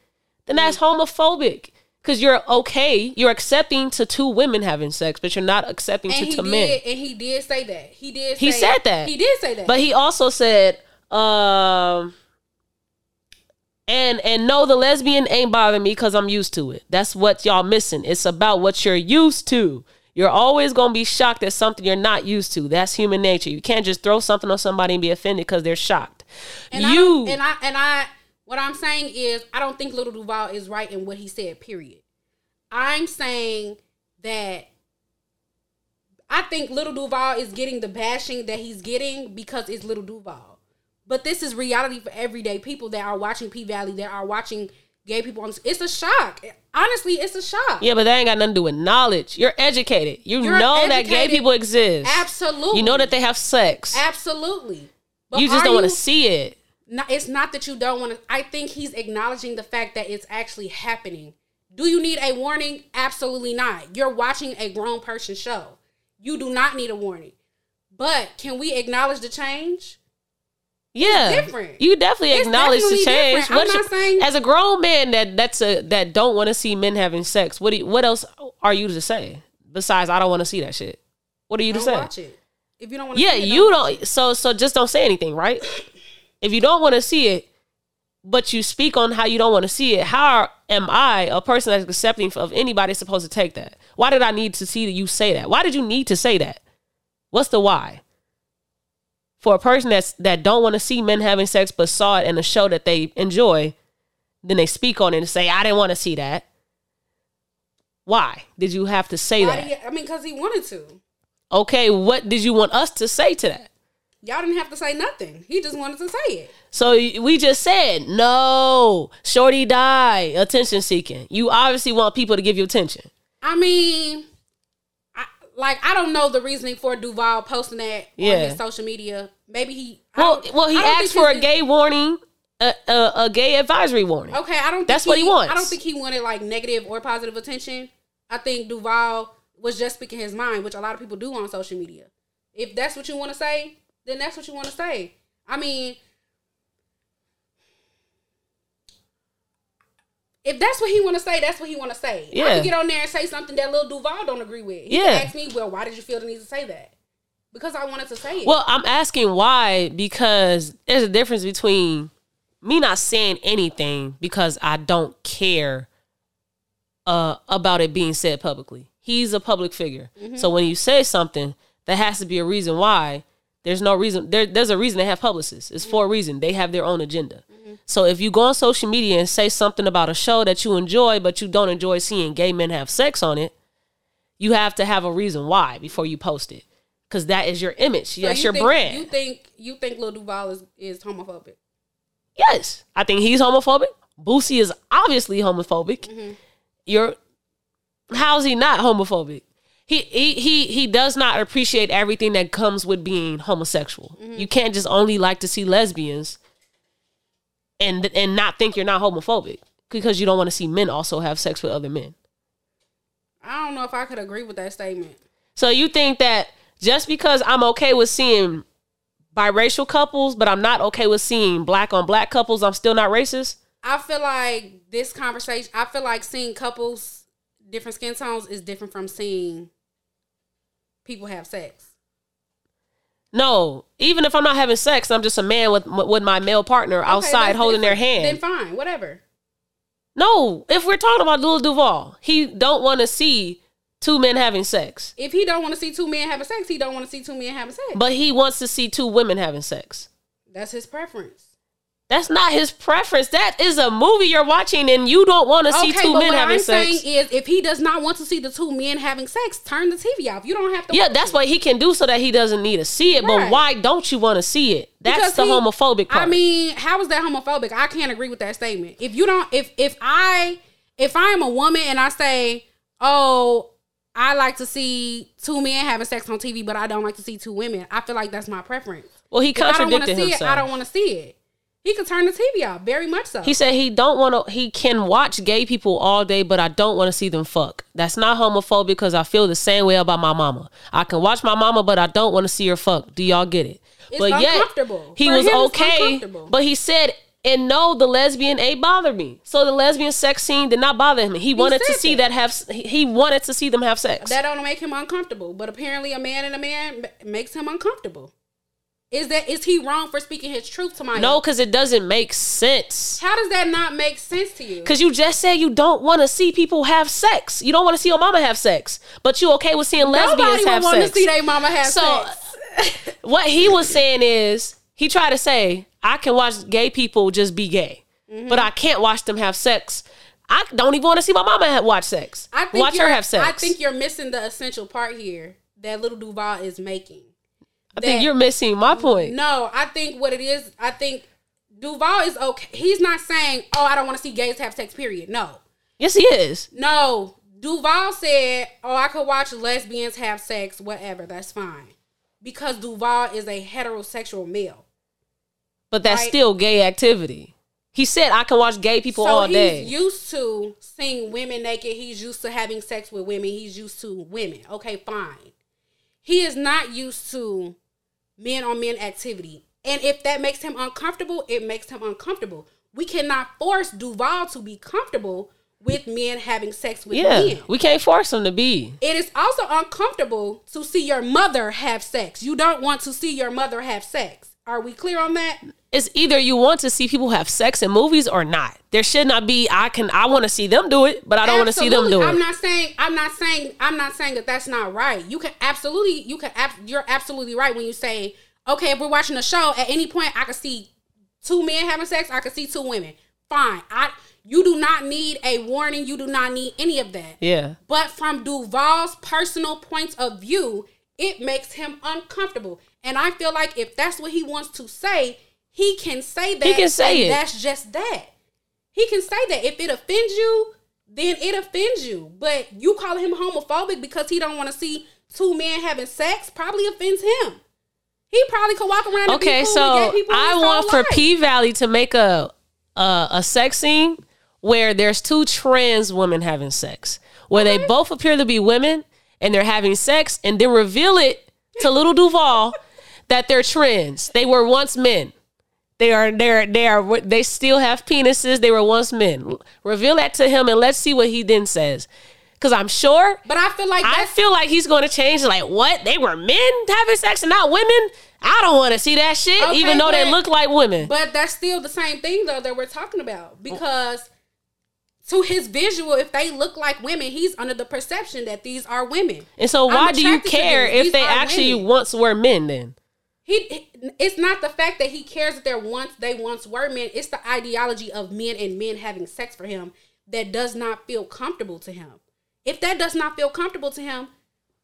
then that's homophobic. Because you're okay, you're accepting to two women having sex, but you're not accepting And to, to did men. and he did say that. He did He said that. He did say that. But he also said, um, and and no, the lesbian ain't bothering me because I'm used to it. That's what y'all missing. It's about what you're used to. You're always gonna be shocked at something you're not used to. That's human nature. You can't just throw something on somebody and be offended because they're shocked. And you don't- and I and I what I'm saying is I don't think Little Duval is right in what he said, period. I'm saying that I think Little Duval is getting the bashing that he's getting because it's Little Duval. But this is reality for everyday people that are watching P Valley, that are watching gay people on. It's a shock. Honestly, it's a shock. Yeah, but that ain't got nothing to do with knowledge. You're educated. You You're know that gay people exist. Absolutely. You know that they have sex. Absolutely. But you just don't want to see it. No, it's not that you don't want to. I think he's acknowledging the fact that it's actually happening. Do you need a warning? Absolutely not. You're watching a grown person show. You do not need a warning. But can we acknowledge the change? Yeah. You definitely It's acknowledge the change. What saying- as a grown man that that's a that don't want to see men having sex. What do you, what else are you to say besides I don't want to see that shit? What are you to Don't say? watch it. If you don't want Yeah, see it, you watch don't. So so just don't say anything, right? If you don't want to see it, but you speak on how you don't want to see it, how am I, a person that's accepting of anybody, supposed to take that? Why did I need to see that you say that? Why did you need to say that? What's the why? For a person that's that don't want to see men having sex but saw it in a show that they enjoy, then they speak on it and say, "I didn't want to see that." Why did you have to say. Why that? you- I mean, because he wanted to. okay, what did you want us to say to that? Y'all didn't have to say nothing. He just wanted to say it. So we just said, no, shorty die, attention seeking. You obviously want people to give you attention. I mean, I, like I don't know the reasoning for Duval posting that Yeah. on his social media. Maybe he. Well, well, he I asked for a gay warning, a, a, a gay advisory warning. Okay, I don't. Think That's what he wants. I don't think he wanted like negative or positive attention. I think Duval was just speaking his mind, which a lot of people do on social media. If that's what you want to say, then that's what you want to say. I mean, if that's what he want to say, that's what he want to say. I Yeah. can get on there and say something that Lil Duval don't agree with. He Yeah. can ask me, well, why did you feel the need to say that? Because I wanted to say it. Well, I'm asking why because there's a difference between me not saying anything because I don't care uh, about it being said publicly. He's a public figure, mm-hmm. so when you say something, there has to be a reason why. There's no reason. There, there's a reason they have publicists. It's for a mm-hmm. reason. They have their own agenda. Mm-hmm. So if you go on social media and say something about a show that you enjoy, but you don't enjoy seeing gay men have sex on it, you have to have a reason why before you post it, because that is your image. So That's you your think- brand. You think you think Lil Duval is, is homophobic? Yes, I think he's homophobic. Boosie is obviously homophobic. Mm-hmm. You're how's he not homophobic? He he he he does not appreciate everything that comes with being homosexual. Mm-hmm. You can't just only like to see lesbians and and not think you're not homophobic because you don't want to see men also have sex with other men. I don't know if I could agree with that statement. So you think that just because I'm okay with seeing biracial couples, but I'm not okay with seeing black on black couples, I'm still not racist? I feel like this conversation. I feel like seeing couples different skin tones is different from seeing people have sex. No, even if I'm not having sex, I'm just a man with with my male partner Okay, outside holding their hand. Then fine, whatever. no, if we're talking about Lil Duval, he don't want to see two men having sex, If he don't want to see two men having sex, he don't want to see two men having sex. but he wants to see two women having sex. That's his preference. That's not his preference. That is a movie you're watching, and you don't want to see Okay, two but men what having I'm sex. saying is, if he does not want to see the two men having sex, turn the TV off. You don't have to. yeah, that's it. what he can do so that he doesn't need to see it. But why don't you want to see it? That's Because the he- homophobic part. I mean, how is that homophobic? I can't agree with that statement. If you don't, if if I if I am a woman and I say, oh, I like to see two men having sex on TV, but I don't like to see two women, I feel like that's my preference. well, he If I don't want to contradicted see himself. it, I don't want to see it. He can turn the TV off, very much so. He said he don't want to. He can watch gay people all day, but I don't want to see them fuck. That's not homophobic because I feel the same way about my mama. I can watch my mama, but I don't want to see her fuck. Do y'all get it? It's but uncomfortable. he For was him, okay. But he said, and no, the lesbian ain't bother me. So the lesbian sex scene did not bother him. He wanted to see that. that have. He wanted to see them have sex. that don't make him uncomfortable, but apparently a man and a man makes him uncomfortable. Is that is he wrong for speaking his truth to my no, because it doesn't make sense. How does that not make sense to you? Because you just said you don't want to see people have sex. You don't want to see your mama have sex. But you okay with seeing lesbians Nobody would have want to see their mama have So- sex. [LAUGHS] what he was saying is he tried to say I can watch gay people just be gay, Mm-hmm. but I can't watch them have sex. I don't even want to see my mama watch sex. I think watch her have sex. I think you're missing the essential part here that little Duval is making. I think you're missing my point. No, I think what it is, I think Duval is okay. He's not saying, "Oh, I don't want to see gays have sex." Period. No, Yes, he is. no. Duval said, "Oh, I could watch lesbians have sex. Whatever. That's fine." Because Duval is a heterosexual male. But that's Right. still gay activity. He said I can watch gay people so all day. he's used to seeing women naked. He's used to having sex with women. He's used to women. Okay, fine. He is not used to men on men activity. And if that makes him uncomfortable, it makes him uncomfortable. We cannot force Duval to be comfortable with men having sex with yeah, men. we can't force him to be. It is also uncomfortable to see your mother have sex. You don't want to see your mother have sex. Are we clear on that? It's either you want to see people have sex in movies or not. There should not be. I can. I want to see them do it, but I don't want to see them do it. I'm not saying I'm not saying I'm not saying that that's not right. You can absolutely you can you're absolutely right when you say okay if we're watching a show at any point I can see two men having sex I can see two women. Fine. I you do not need a warning. You do not need any of that. yeah, But from Duval's personal point of view, it makes him uncomfortable. And I feel like if that's what he wants to say, he can say that. He can say it. That's just that. He can say that. If it offends you, then it offends you. But you call him homophobic because he don't want to see two men having sex probably offends him. He probably could walk around. Okay, cool so with gay people I want for. P Valley to make a, a a sex scene where there's two trans women having sex, where they both appear to be women and they're having sex, and then reveal it to little Duval that they're trans. They were once men. They are they're they are they still have penises. They were once men. Reveal that to him and let's see what he then says. Cause I'm sure But I feel like I feel like he's going to change. Like, what? They were men having sex and not women? I don't want to see that shit, Okay, even though they look like women. But that's still the same thing though that we're talking about because to his visual, if they look like women, he's under the perception that these are women. and so, why do you care if These they actually women. once were men? Then He, it's not the fact that he cares that they're once they once were men. It's the ideology of men and men having sex for him that does not feel comfortable to him. If that does not feel comfortable to him,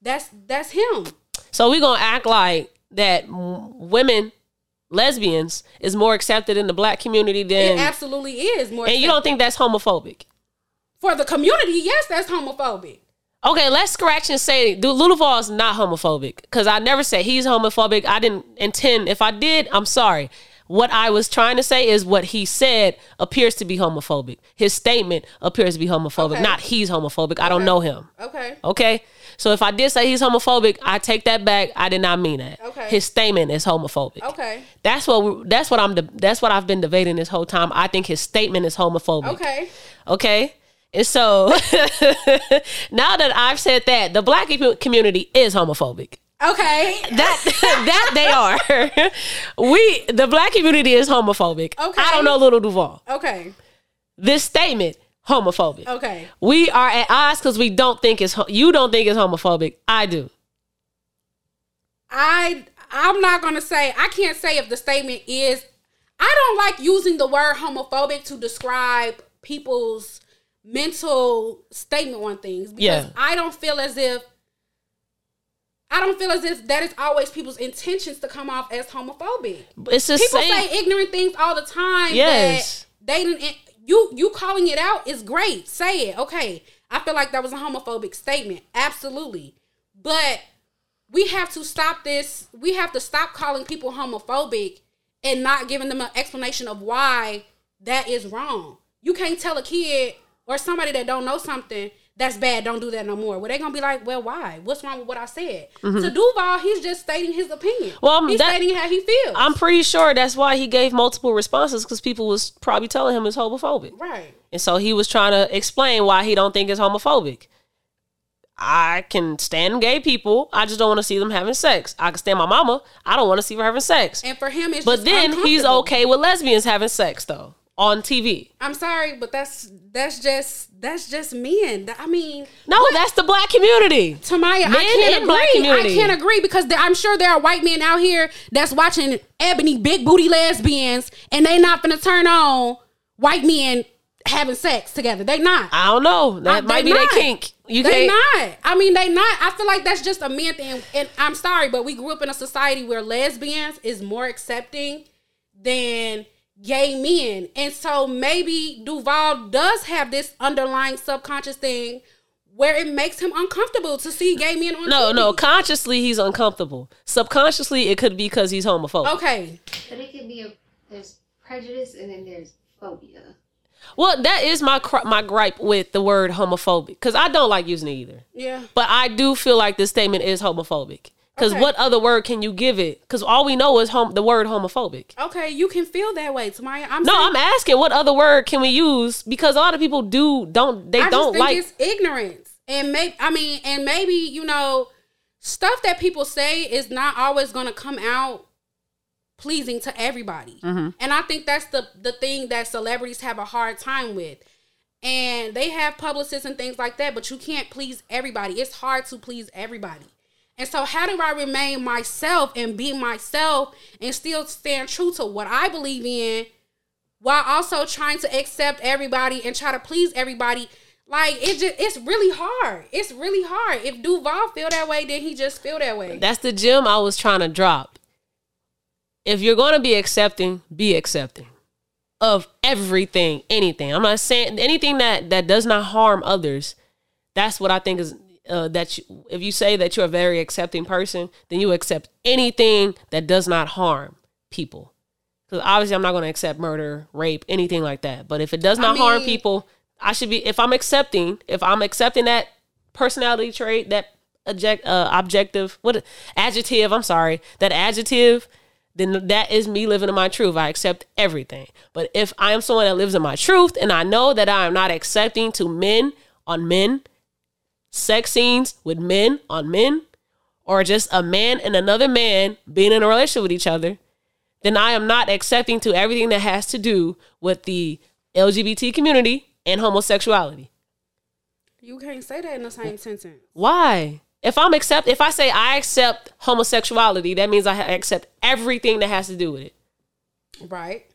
that's that's him. so we're gonna act like that women, lesbians, is more accepted in the black community than It absolutely is more. and you don't think that's homophobic? for the community? Yes, that's homophobic. Okay, let's scratch and say dude, Lil Duval is not homophobic because I never said he's homophobic. I didn't intend. If I did, I'm sorry. What I was trying to say is what he said appears to be homophobic. His statement appears to be homophobic, Okay. not he's homophobic. I don't know him. Okay. Okay, so if I did say he's homophobic, I take that back. I did not mean that. Okay. his statement is homophobic. Okay. That's what we, that's what I'm de- that's what I've been debating this whole time. I think his statement is homophobic. Okay. Okay. And so [LAUGHS] now that I've said that, the black community is homophobic. Okay. That [LAUGHS] that they are. [LAUGHS] we the black community is homophobic. Okay. I don't know Little Duval. Okay. This statement homophobic. Okay. We are at odds because we don't think it's you don't think it's homophobic. I do. I I'm not gonna say I can't say if the statement is I don't like using the word homophobic to describe people's mental statement on things because Yeah. I don't feel as if I don't feel as if that is always people's intentions to come off as homophobic. It's the People same. say ignorant things all the time. Yes. That they didn't. You you calling it out is great. Say it. Okay. I feel like that was a homophobic statement. Absolutely. But we have to stop this. We have to stop calling people homophobic and not giving them an explanation of why that is wrong. You can't tell a kid or somebody that don't know something that's bad, don't do that no more. Well, they gonna be like, well, why? What's wrong with what I said? To Duval, he's just stating his opinion. Mm-hmm. Well, he's that- stating how he feels. I'm pretty sure that's why he gave multiple responses because people was probably telling him it's homophobic. right. And so he was trying to explain why he don't think it's homophobic. I can stand gay people. I just don't want to see them having sex. I can stand my mama. I don't want to see her having sex. And for him, it's But then he's okay with lesbians having sex though on TV. I'm sorry, but that's that's just that's just men. I mean, No, that's the black community. Tamaya, Men I can't agree. I can't agree because I'm sure there are white men out here that's watching ebony big booty lesbians, and they not gonna turn on white men having sex together. They not. I don't know. That Uh, might they be their kink. You they can't. not. I mean, they not. I feel like that's just a man thing. And I'm sorry, but we grew up in a society where lesbians is more accepting than gay men. And so maybe Duval does have this underlying subconscious thing where it makes him uncomfortable to see gay men on No, TV. no. Consciously, he's uncomfortable. Subconsciously, it could be because he's homophobic. Okay. But it could be a there's prejudice and then there's phobia. Well, that is my my gripe with the word homophobic because I don't like using it either. Yeah. But I do feel like this statement is homophobic. Because Okay. what other word can you give it? Because all we know is hom- the word homophobic. Okay, you can feel that way, Tamaya. I'm No, saying, I'm asking what other word can we use? Because a lot of people do don't they I don't like. it's ignorance. And maybe I mean, and maybe, you know, stuff that people say is not always gonna come out pleasing to everybody. Mm-hmm. And I think that's the the thing that celebrities have a hard time with. And they have publicists and things like that, but you can't please everybody. It's hard to please everybody. And so how do I remain myself and be myself and still stand true to what I believe in while also trying to accept everybody and try to please everybody? Like it just it's really hard. It's really hard. If Duval feel that way, then he just feel that way. That's the gem I was trying to drop. If you're going to be accepting, be accepting of everything, anything. I'm not saying anything that that does not harm others. That's what I think is uh, that you, if you say that you're a very accepting person, then you accept anything that does not harm people. Because obviously, I'm not going to accept murder, rape, anything like that. But if it does not harm mean- people, I should be. If I'm accepting, if I'm accepting that personality trait, that object, uh, objective, what adjective? I'm sorry, that adjective. Then that is me living in my truth. I accept everything. But if I am someone that lives in my truth, and I know that I am not accepting to men on men, sex scenes with men on men, or just a man and another man being in a relationship with each other, then I am not accepting to everything that has to do with the LGBT community and homosexuality. you can't say that in the same sentence. Why? If I'm accept, if I say I accept homosexuality, that means I accept everything that has to do with it. Right.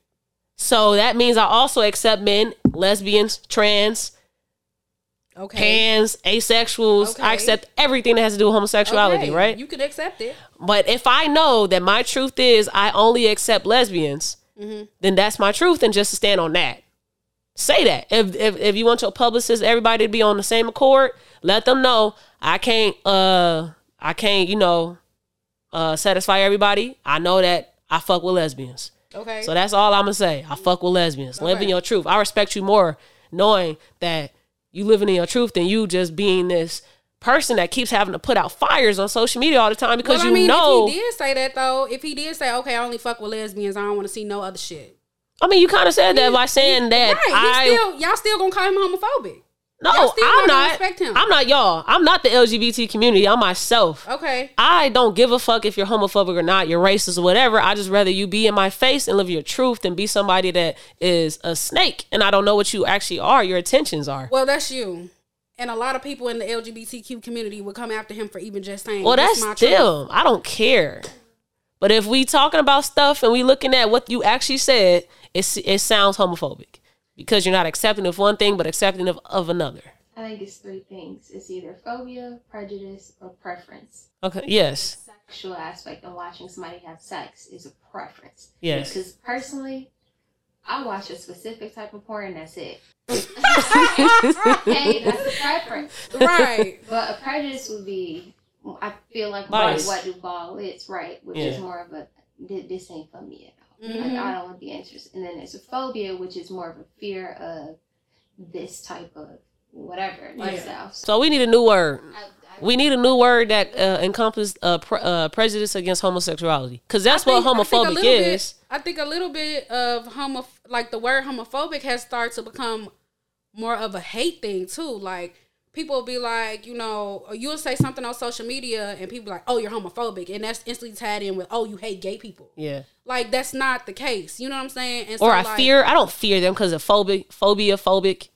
So that means I also accept men, lesbians, trans, Okay. pans, asexuals. I accept everything that has to do with homosexuality, Okay, right? You can accept it. But if I know that my truth is I only accept lesbians, Mm-hmm. then that's my truth, and just to stand on that. Say that. If, if if you want your publicist, everybody to be on the same accord, let them know I can't uh I can't, you know, uh satisfy everybody. I know that I fuck with lesbians. Okay. So that's all I'm gonna say. I fuck with lesbians. Live in your truth. I respect you more knowing that you living in your truth than you just being this person that keeps having to put out fires on social media all the time because well, you I mean, know if he did say that though, if he did say, "Okay, I only fuck with lesbians. I don't want to see no other shit," I mean, you kind of said that by saying that right? I still, y'all still gonna call him homophobic? No, I'm not respect him. I'm not y'all. I'm not the LGBT community. I'm myself. Okay. I don't give a fuck if you're homophobic or not, you're racist or whatever. I just rather you be in my face and live your truth than be somebody that is a snake and I don't know what you actually are. Your intentions are. Well, that's you. And a lot of people in the LGBTQ community would come after him for even just saying, Well, "This that's truth." still. I don't care. But if we talking about stuff and we looking at what you actually said, it it sounds homophobic because you're not accepting of one thing but accepting of, of another. I think it's three things. It's either phobia, prejudice, or preference. Okay. Yes. Sexual aspect of watching somebody have sex is a preference. Yes. Because personally, I watch a specific type of porn. and That's it. [LAUGHS] hey, that's a preference. right. But a prejudice would be, I feel like Bias. what Duval is, right? Which Yeah. is more of a, this ain't for me at all. Mhm. Like, I don't want to be interested. And then there's a phobia, which is more of a fear of this type of whatever lifestyle. So So we need a new word. I, I, We need a new word that uh, encompasses uh, pre- uh, prejudice against homosexuality because that's what think- I think a homophobic bit- is. I think a little bit of homo, like the word homophobic, has started to become more of a hate thing too. Like people will be like, you know, you'll say something on social media, and people be like, "Oh, you're homophobic," and that's instantly tied in with, "Oh, you hate gay people." Yeah. Like that's not the case. You know what I'm saying? And Or so, I like, fear. I don't fear them because of phobic, phobia, phobic.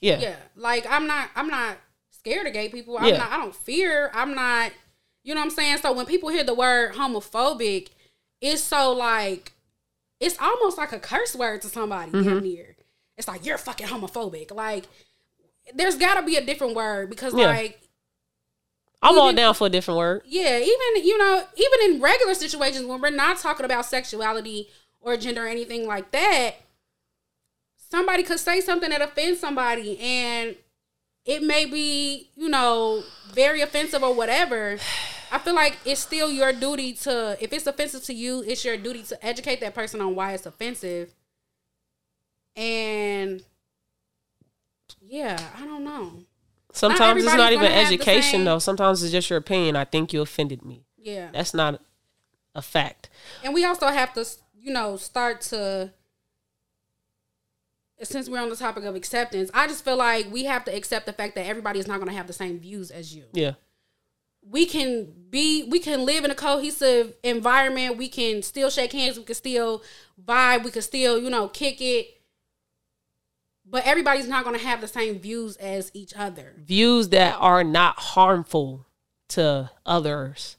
Yeah. Yeah, like I'm not. I'm not scared of gay people. I'm Yeah. not. I don't fear. I'm not. You know what I'm saying? So when people hear the word homophobic, it's so like, it's almost like a curse word to somebody Mm-hmm. near. It's like you're fucking homophobic. Like, there's got to be a different word because Yeah. like. I'm all down for a different word. Yeah, even you know, even in regular situations when we're not talking about sexuality or gender or anything like that, somebody could say something that offends somebody and it may be, you know, very offensive or whatever. I feel like it's still your duty to if it's offensive to you, it's your duty to educate that person on why it's offensive. And yeah, I don't know. Sometimes it's not even gonna have the education though. Sometimes it's just your opinion. I think you offended me. Yeah. That's not a fact. And we also have to, you know, start to since we're on the topic of acceptance, I just feel like we have to accept the fact that everybody is not going to have the same views as you. Yeah. We can be, we can live in a cohesive environment. We can still shake hands. We can still vibe. We can still, you know, kick it. But everybody's not going to have the same views as each other. Views that are not harmful to others.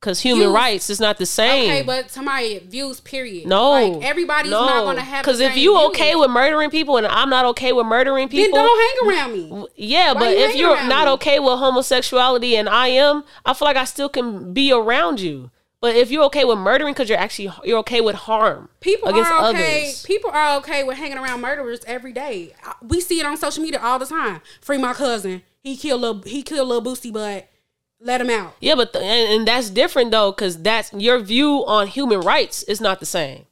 Cause human Views- rights is not the same. Okay, but somebody views, period. no, like everybody's no. not going to have. Because if you views. okay with murdering people and I'm not okay with murdering then people, don't hang around me. Yeah, Why but you if you're not me? okay with homosexuality and I am, I feel like I still can be around you. But if you're okay with murdering because you're actually you're okay with harm People against are okay. others, People are okay with hanging around murderers every day. We see it on social media all the time. Free my cousin. He killed little. He killed little Boosie, but let him out. yeah, but th- and, and that's different though because that's your view on human rights is not the same.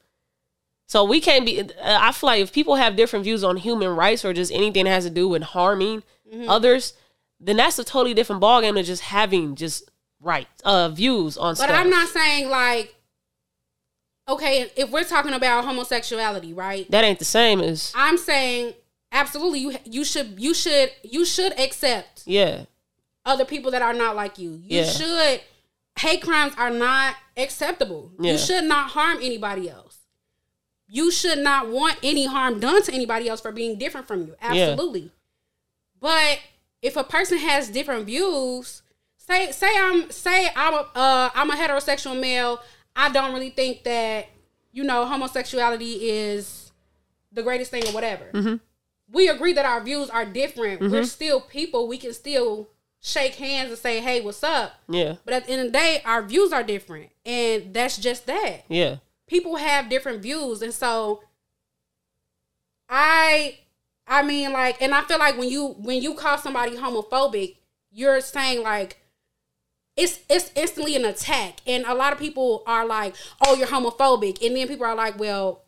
So we can't be. uh, I feel like if people have different views on human rights or just anything that has to do with harming Mm-hmm. others, then that's a totally different ballgame than just having just right uh views on But stuff. I'm not saying like. Okay, if we're talking about homosexuality, right? That ain't the same as I'm saying absolutely you you should you should you should accept yeah. other people that are not like you. You Yeah. should hate crimes are not acceptable. Yeah. You should not harm anybody else. You should not want any harm done to anybody else for being different from you. Absolutely. But if a person has different views, say say I'm say I'm a uh, I'm a heterosexual male. I don't really think that you know homosexuality is the greatest thing or whatever. Mm-hmm. We agree that our views are different. We're still people. We can still shake hands and say, "Hey, what's up?" Yeah. But at the end of the day, our views are different, and that's just that Yeah. people have different views and so i i mean like and i feel like when you when you call somebody homophobic you're saying like it's it's instantly an attack. And a lot of people are like oh you're homophobic. And then people are like well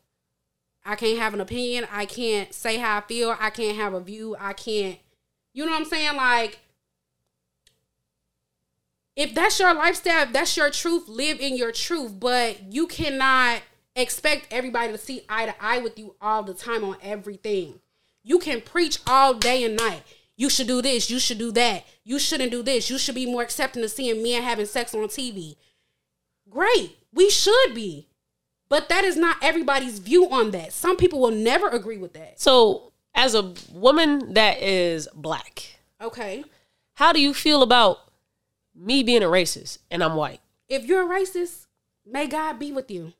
i can't have an opinion. I can't say how i feel. I can't have a view. I can't. You know what i'm saying? Like if that's your lifestyle, if that's your truth, live in your truth. But you cannot expect everybody to see eye to eye with you all the time on everything. You can preach all day and night. You should do this. You should do that. You shouldn't do this. You should be more accepting of seeing men having sex on TV. Great. We should be. But that is not everybody's view on that. Some people will never agree with that. So, as a woman that is black, Okay. how do you feel about me being a racist and I'm white? If you're a racist, may God be with you.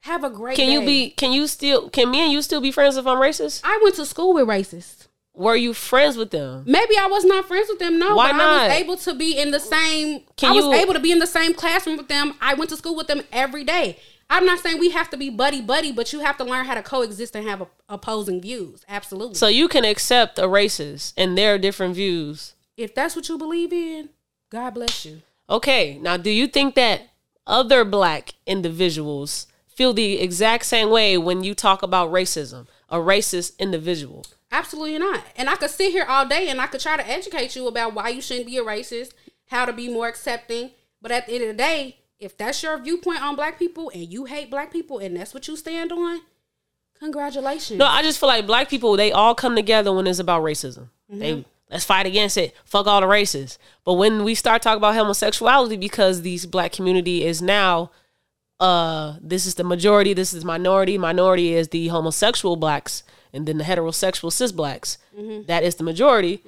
Have a great Can you be can you still can me and you still be friends if I'm racist? I went to school with racists. Were you friends with them? Maybe I was not friends with them. No, Why but I was able to be in the same. Can I was you- able to be in the same classroom with them. I went to school with them every day. I'm not saying we have to be buddy buddy, but you have to learn how to coexist and have a, opposing views. Absolutely. So you can accept a racist and their different views. if that's what you believe in, God bless you. Okay, now do you think that other black individuals feel the exact same way when you talk about racism? A racist individual. Absolutely not. And I could sit here all day and I could try to educate you about why you shouldn't be a racist, how to be more accepting. But at the end of the day, if that's your viewpoint on black people and you hate black people and that's what you stand on, congratulations. No, I just feel like black people they all come together when it's about racism. They let's fight against it. Fuck all the races. But when we start talking about homosexuality, because these black community is now, uh, this is the majority, this is minority. Minority is the homosexual blacks, and then the heterosexual cis blacks. That is the majority.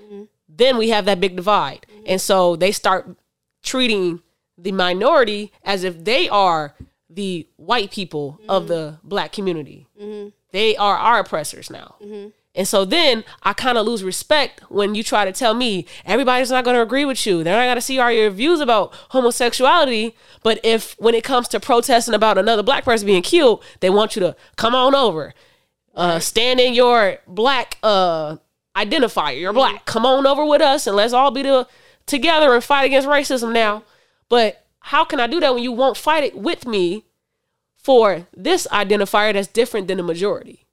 Then we have that big divide, and so they start treating the minority as if they are the white people of the black community. They are our oppressors now. And so then I kind of lose respect when you try to tell me everybody's not going to agree with you. They're not going to see all your views about homosexuality. But if when it comes to protesting about another black person being killed, they want you to come on over, uh, stand in your black uh, identifier. You're black. Come on over with us and let's all be the, together and fight against racism now. But how can I do that when you won't fight it with me for this identifier that's different than the majority?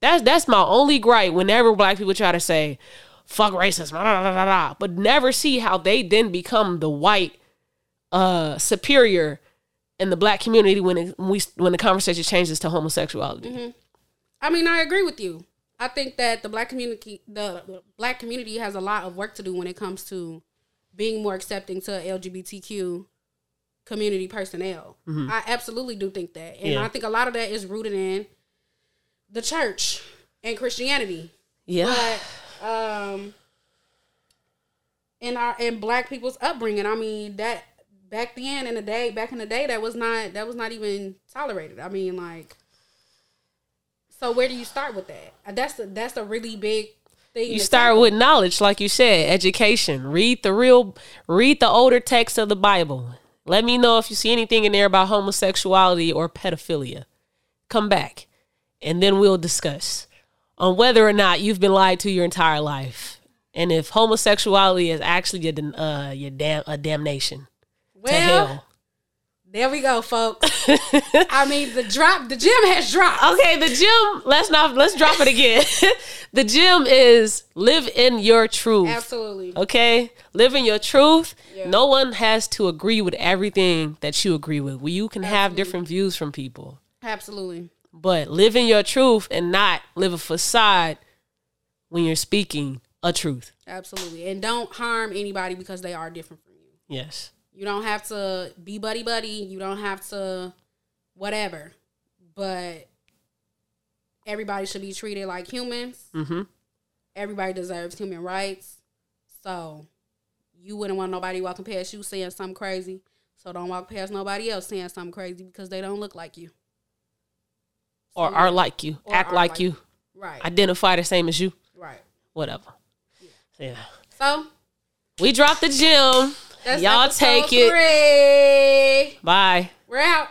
That's that's my only gripe whenever black people try to say, fuck racism, blah, blah, blah, blah, but never see how they then become the white uh superior in the black community when it, when we when the conversation changes to homosexuality. I mean, I agree with you. I think that the black community, the, black community, has a lot of work to do when it comes to being more accepting to LGBTQ community personnel. I absolutely do think that, and Yeah. I think a lot of that is rooted in the church and Christianity. Yeah. But um, in our in black people's upbringing, I mean that back then in the day, back in the day, that was not that was not even tolerated. I mean, like, so where do you start with that? That's the that's a really big thing. You start with knowledge, like you said, education. Read the real, read the older text of the Bible. Let me know if you see anything in there about homosexuality or pedophilia. Come back, and then we'll discuss on whether or not you've been lied to your entire life, and if homosexuality is actually a uh, your dam- a damnation to hell. There we go, folks. [LAUGHS] I mean, the drop, the gym has dropped. Okay, the gym. Let's not let's drop it again. [LAUGHS] the gym is live in your truth. Absolutely. Okay, live in your truth. Yeah. No one has to agree with everything that you agree with. Well, you can have different views from people, Absolutely. but live in your truth and not live a facade when you're speaking a truth. Absolutely. And don't harm anybody because they are different from you. Yes. You don't have to be buddy buddy. You don't have to whatever. But everybody should be treated like humans. Mm-hmm. Everybody deserves human rights. So you wouldn't want nobody walking past you saying something crazy. So don't walk past nobody else saying something crazy because they don't look like you. Or So, are like you, act like like you, Right. identify the same as you, right. whatever. Yeah. So We dropped the gym. That's Y'all take it. Three. Bye. We're out.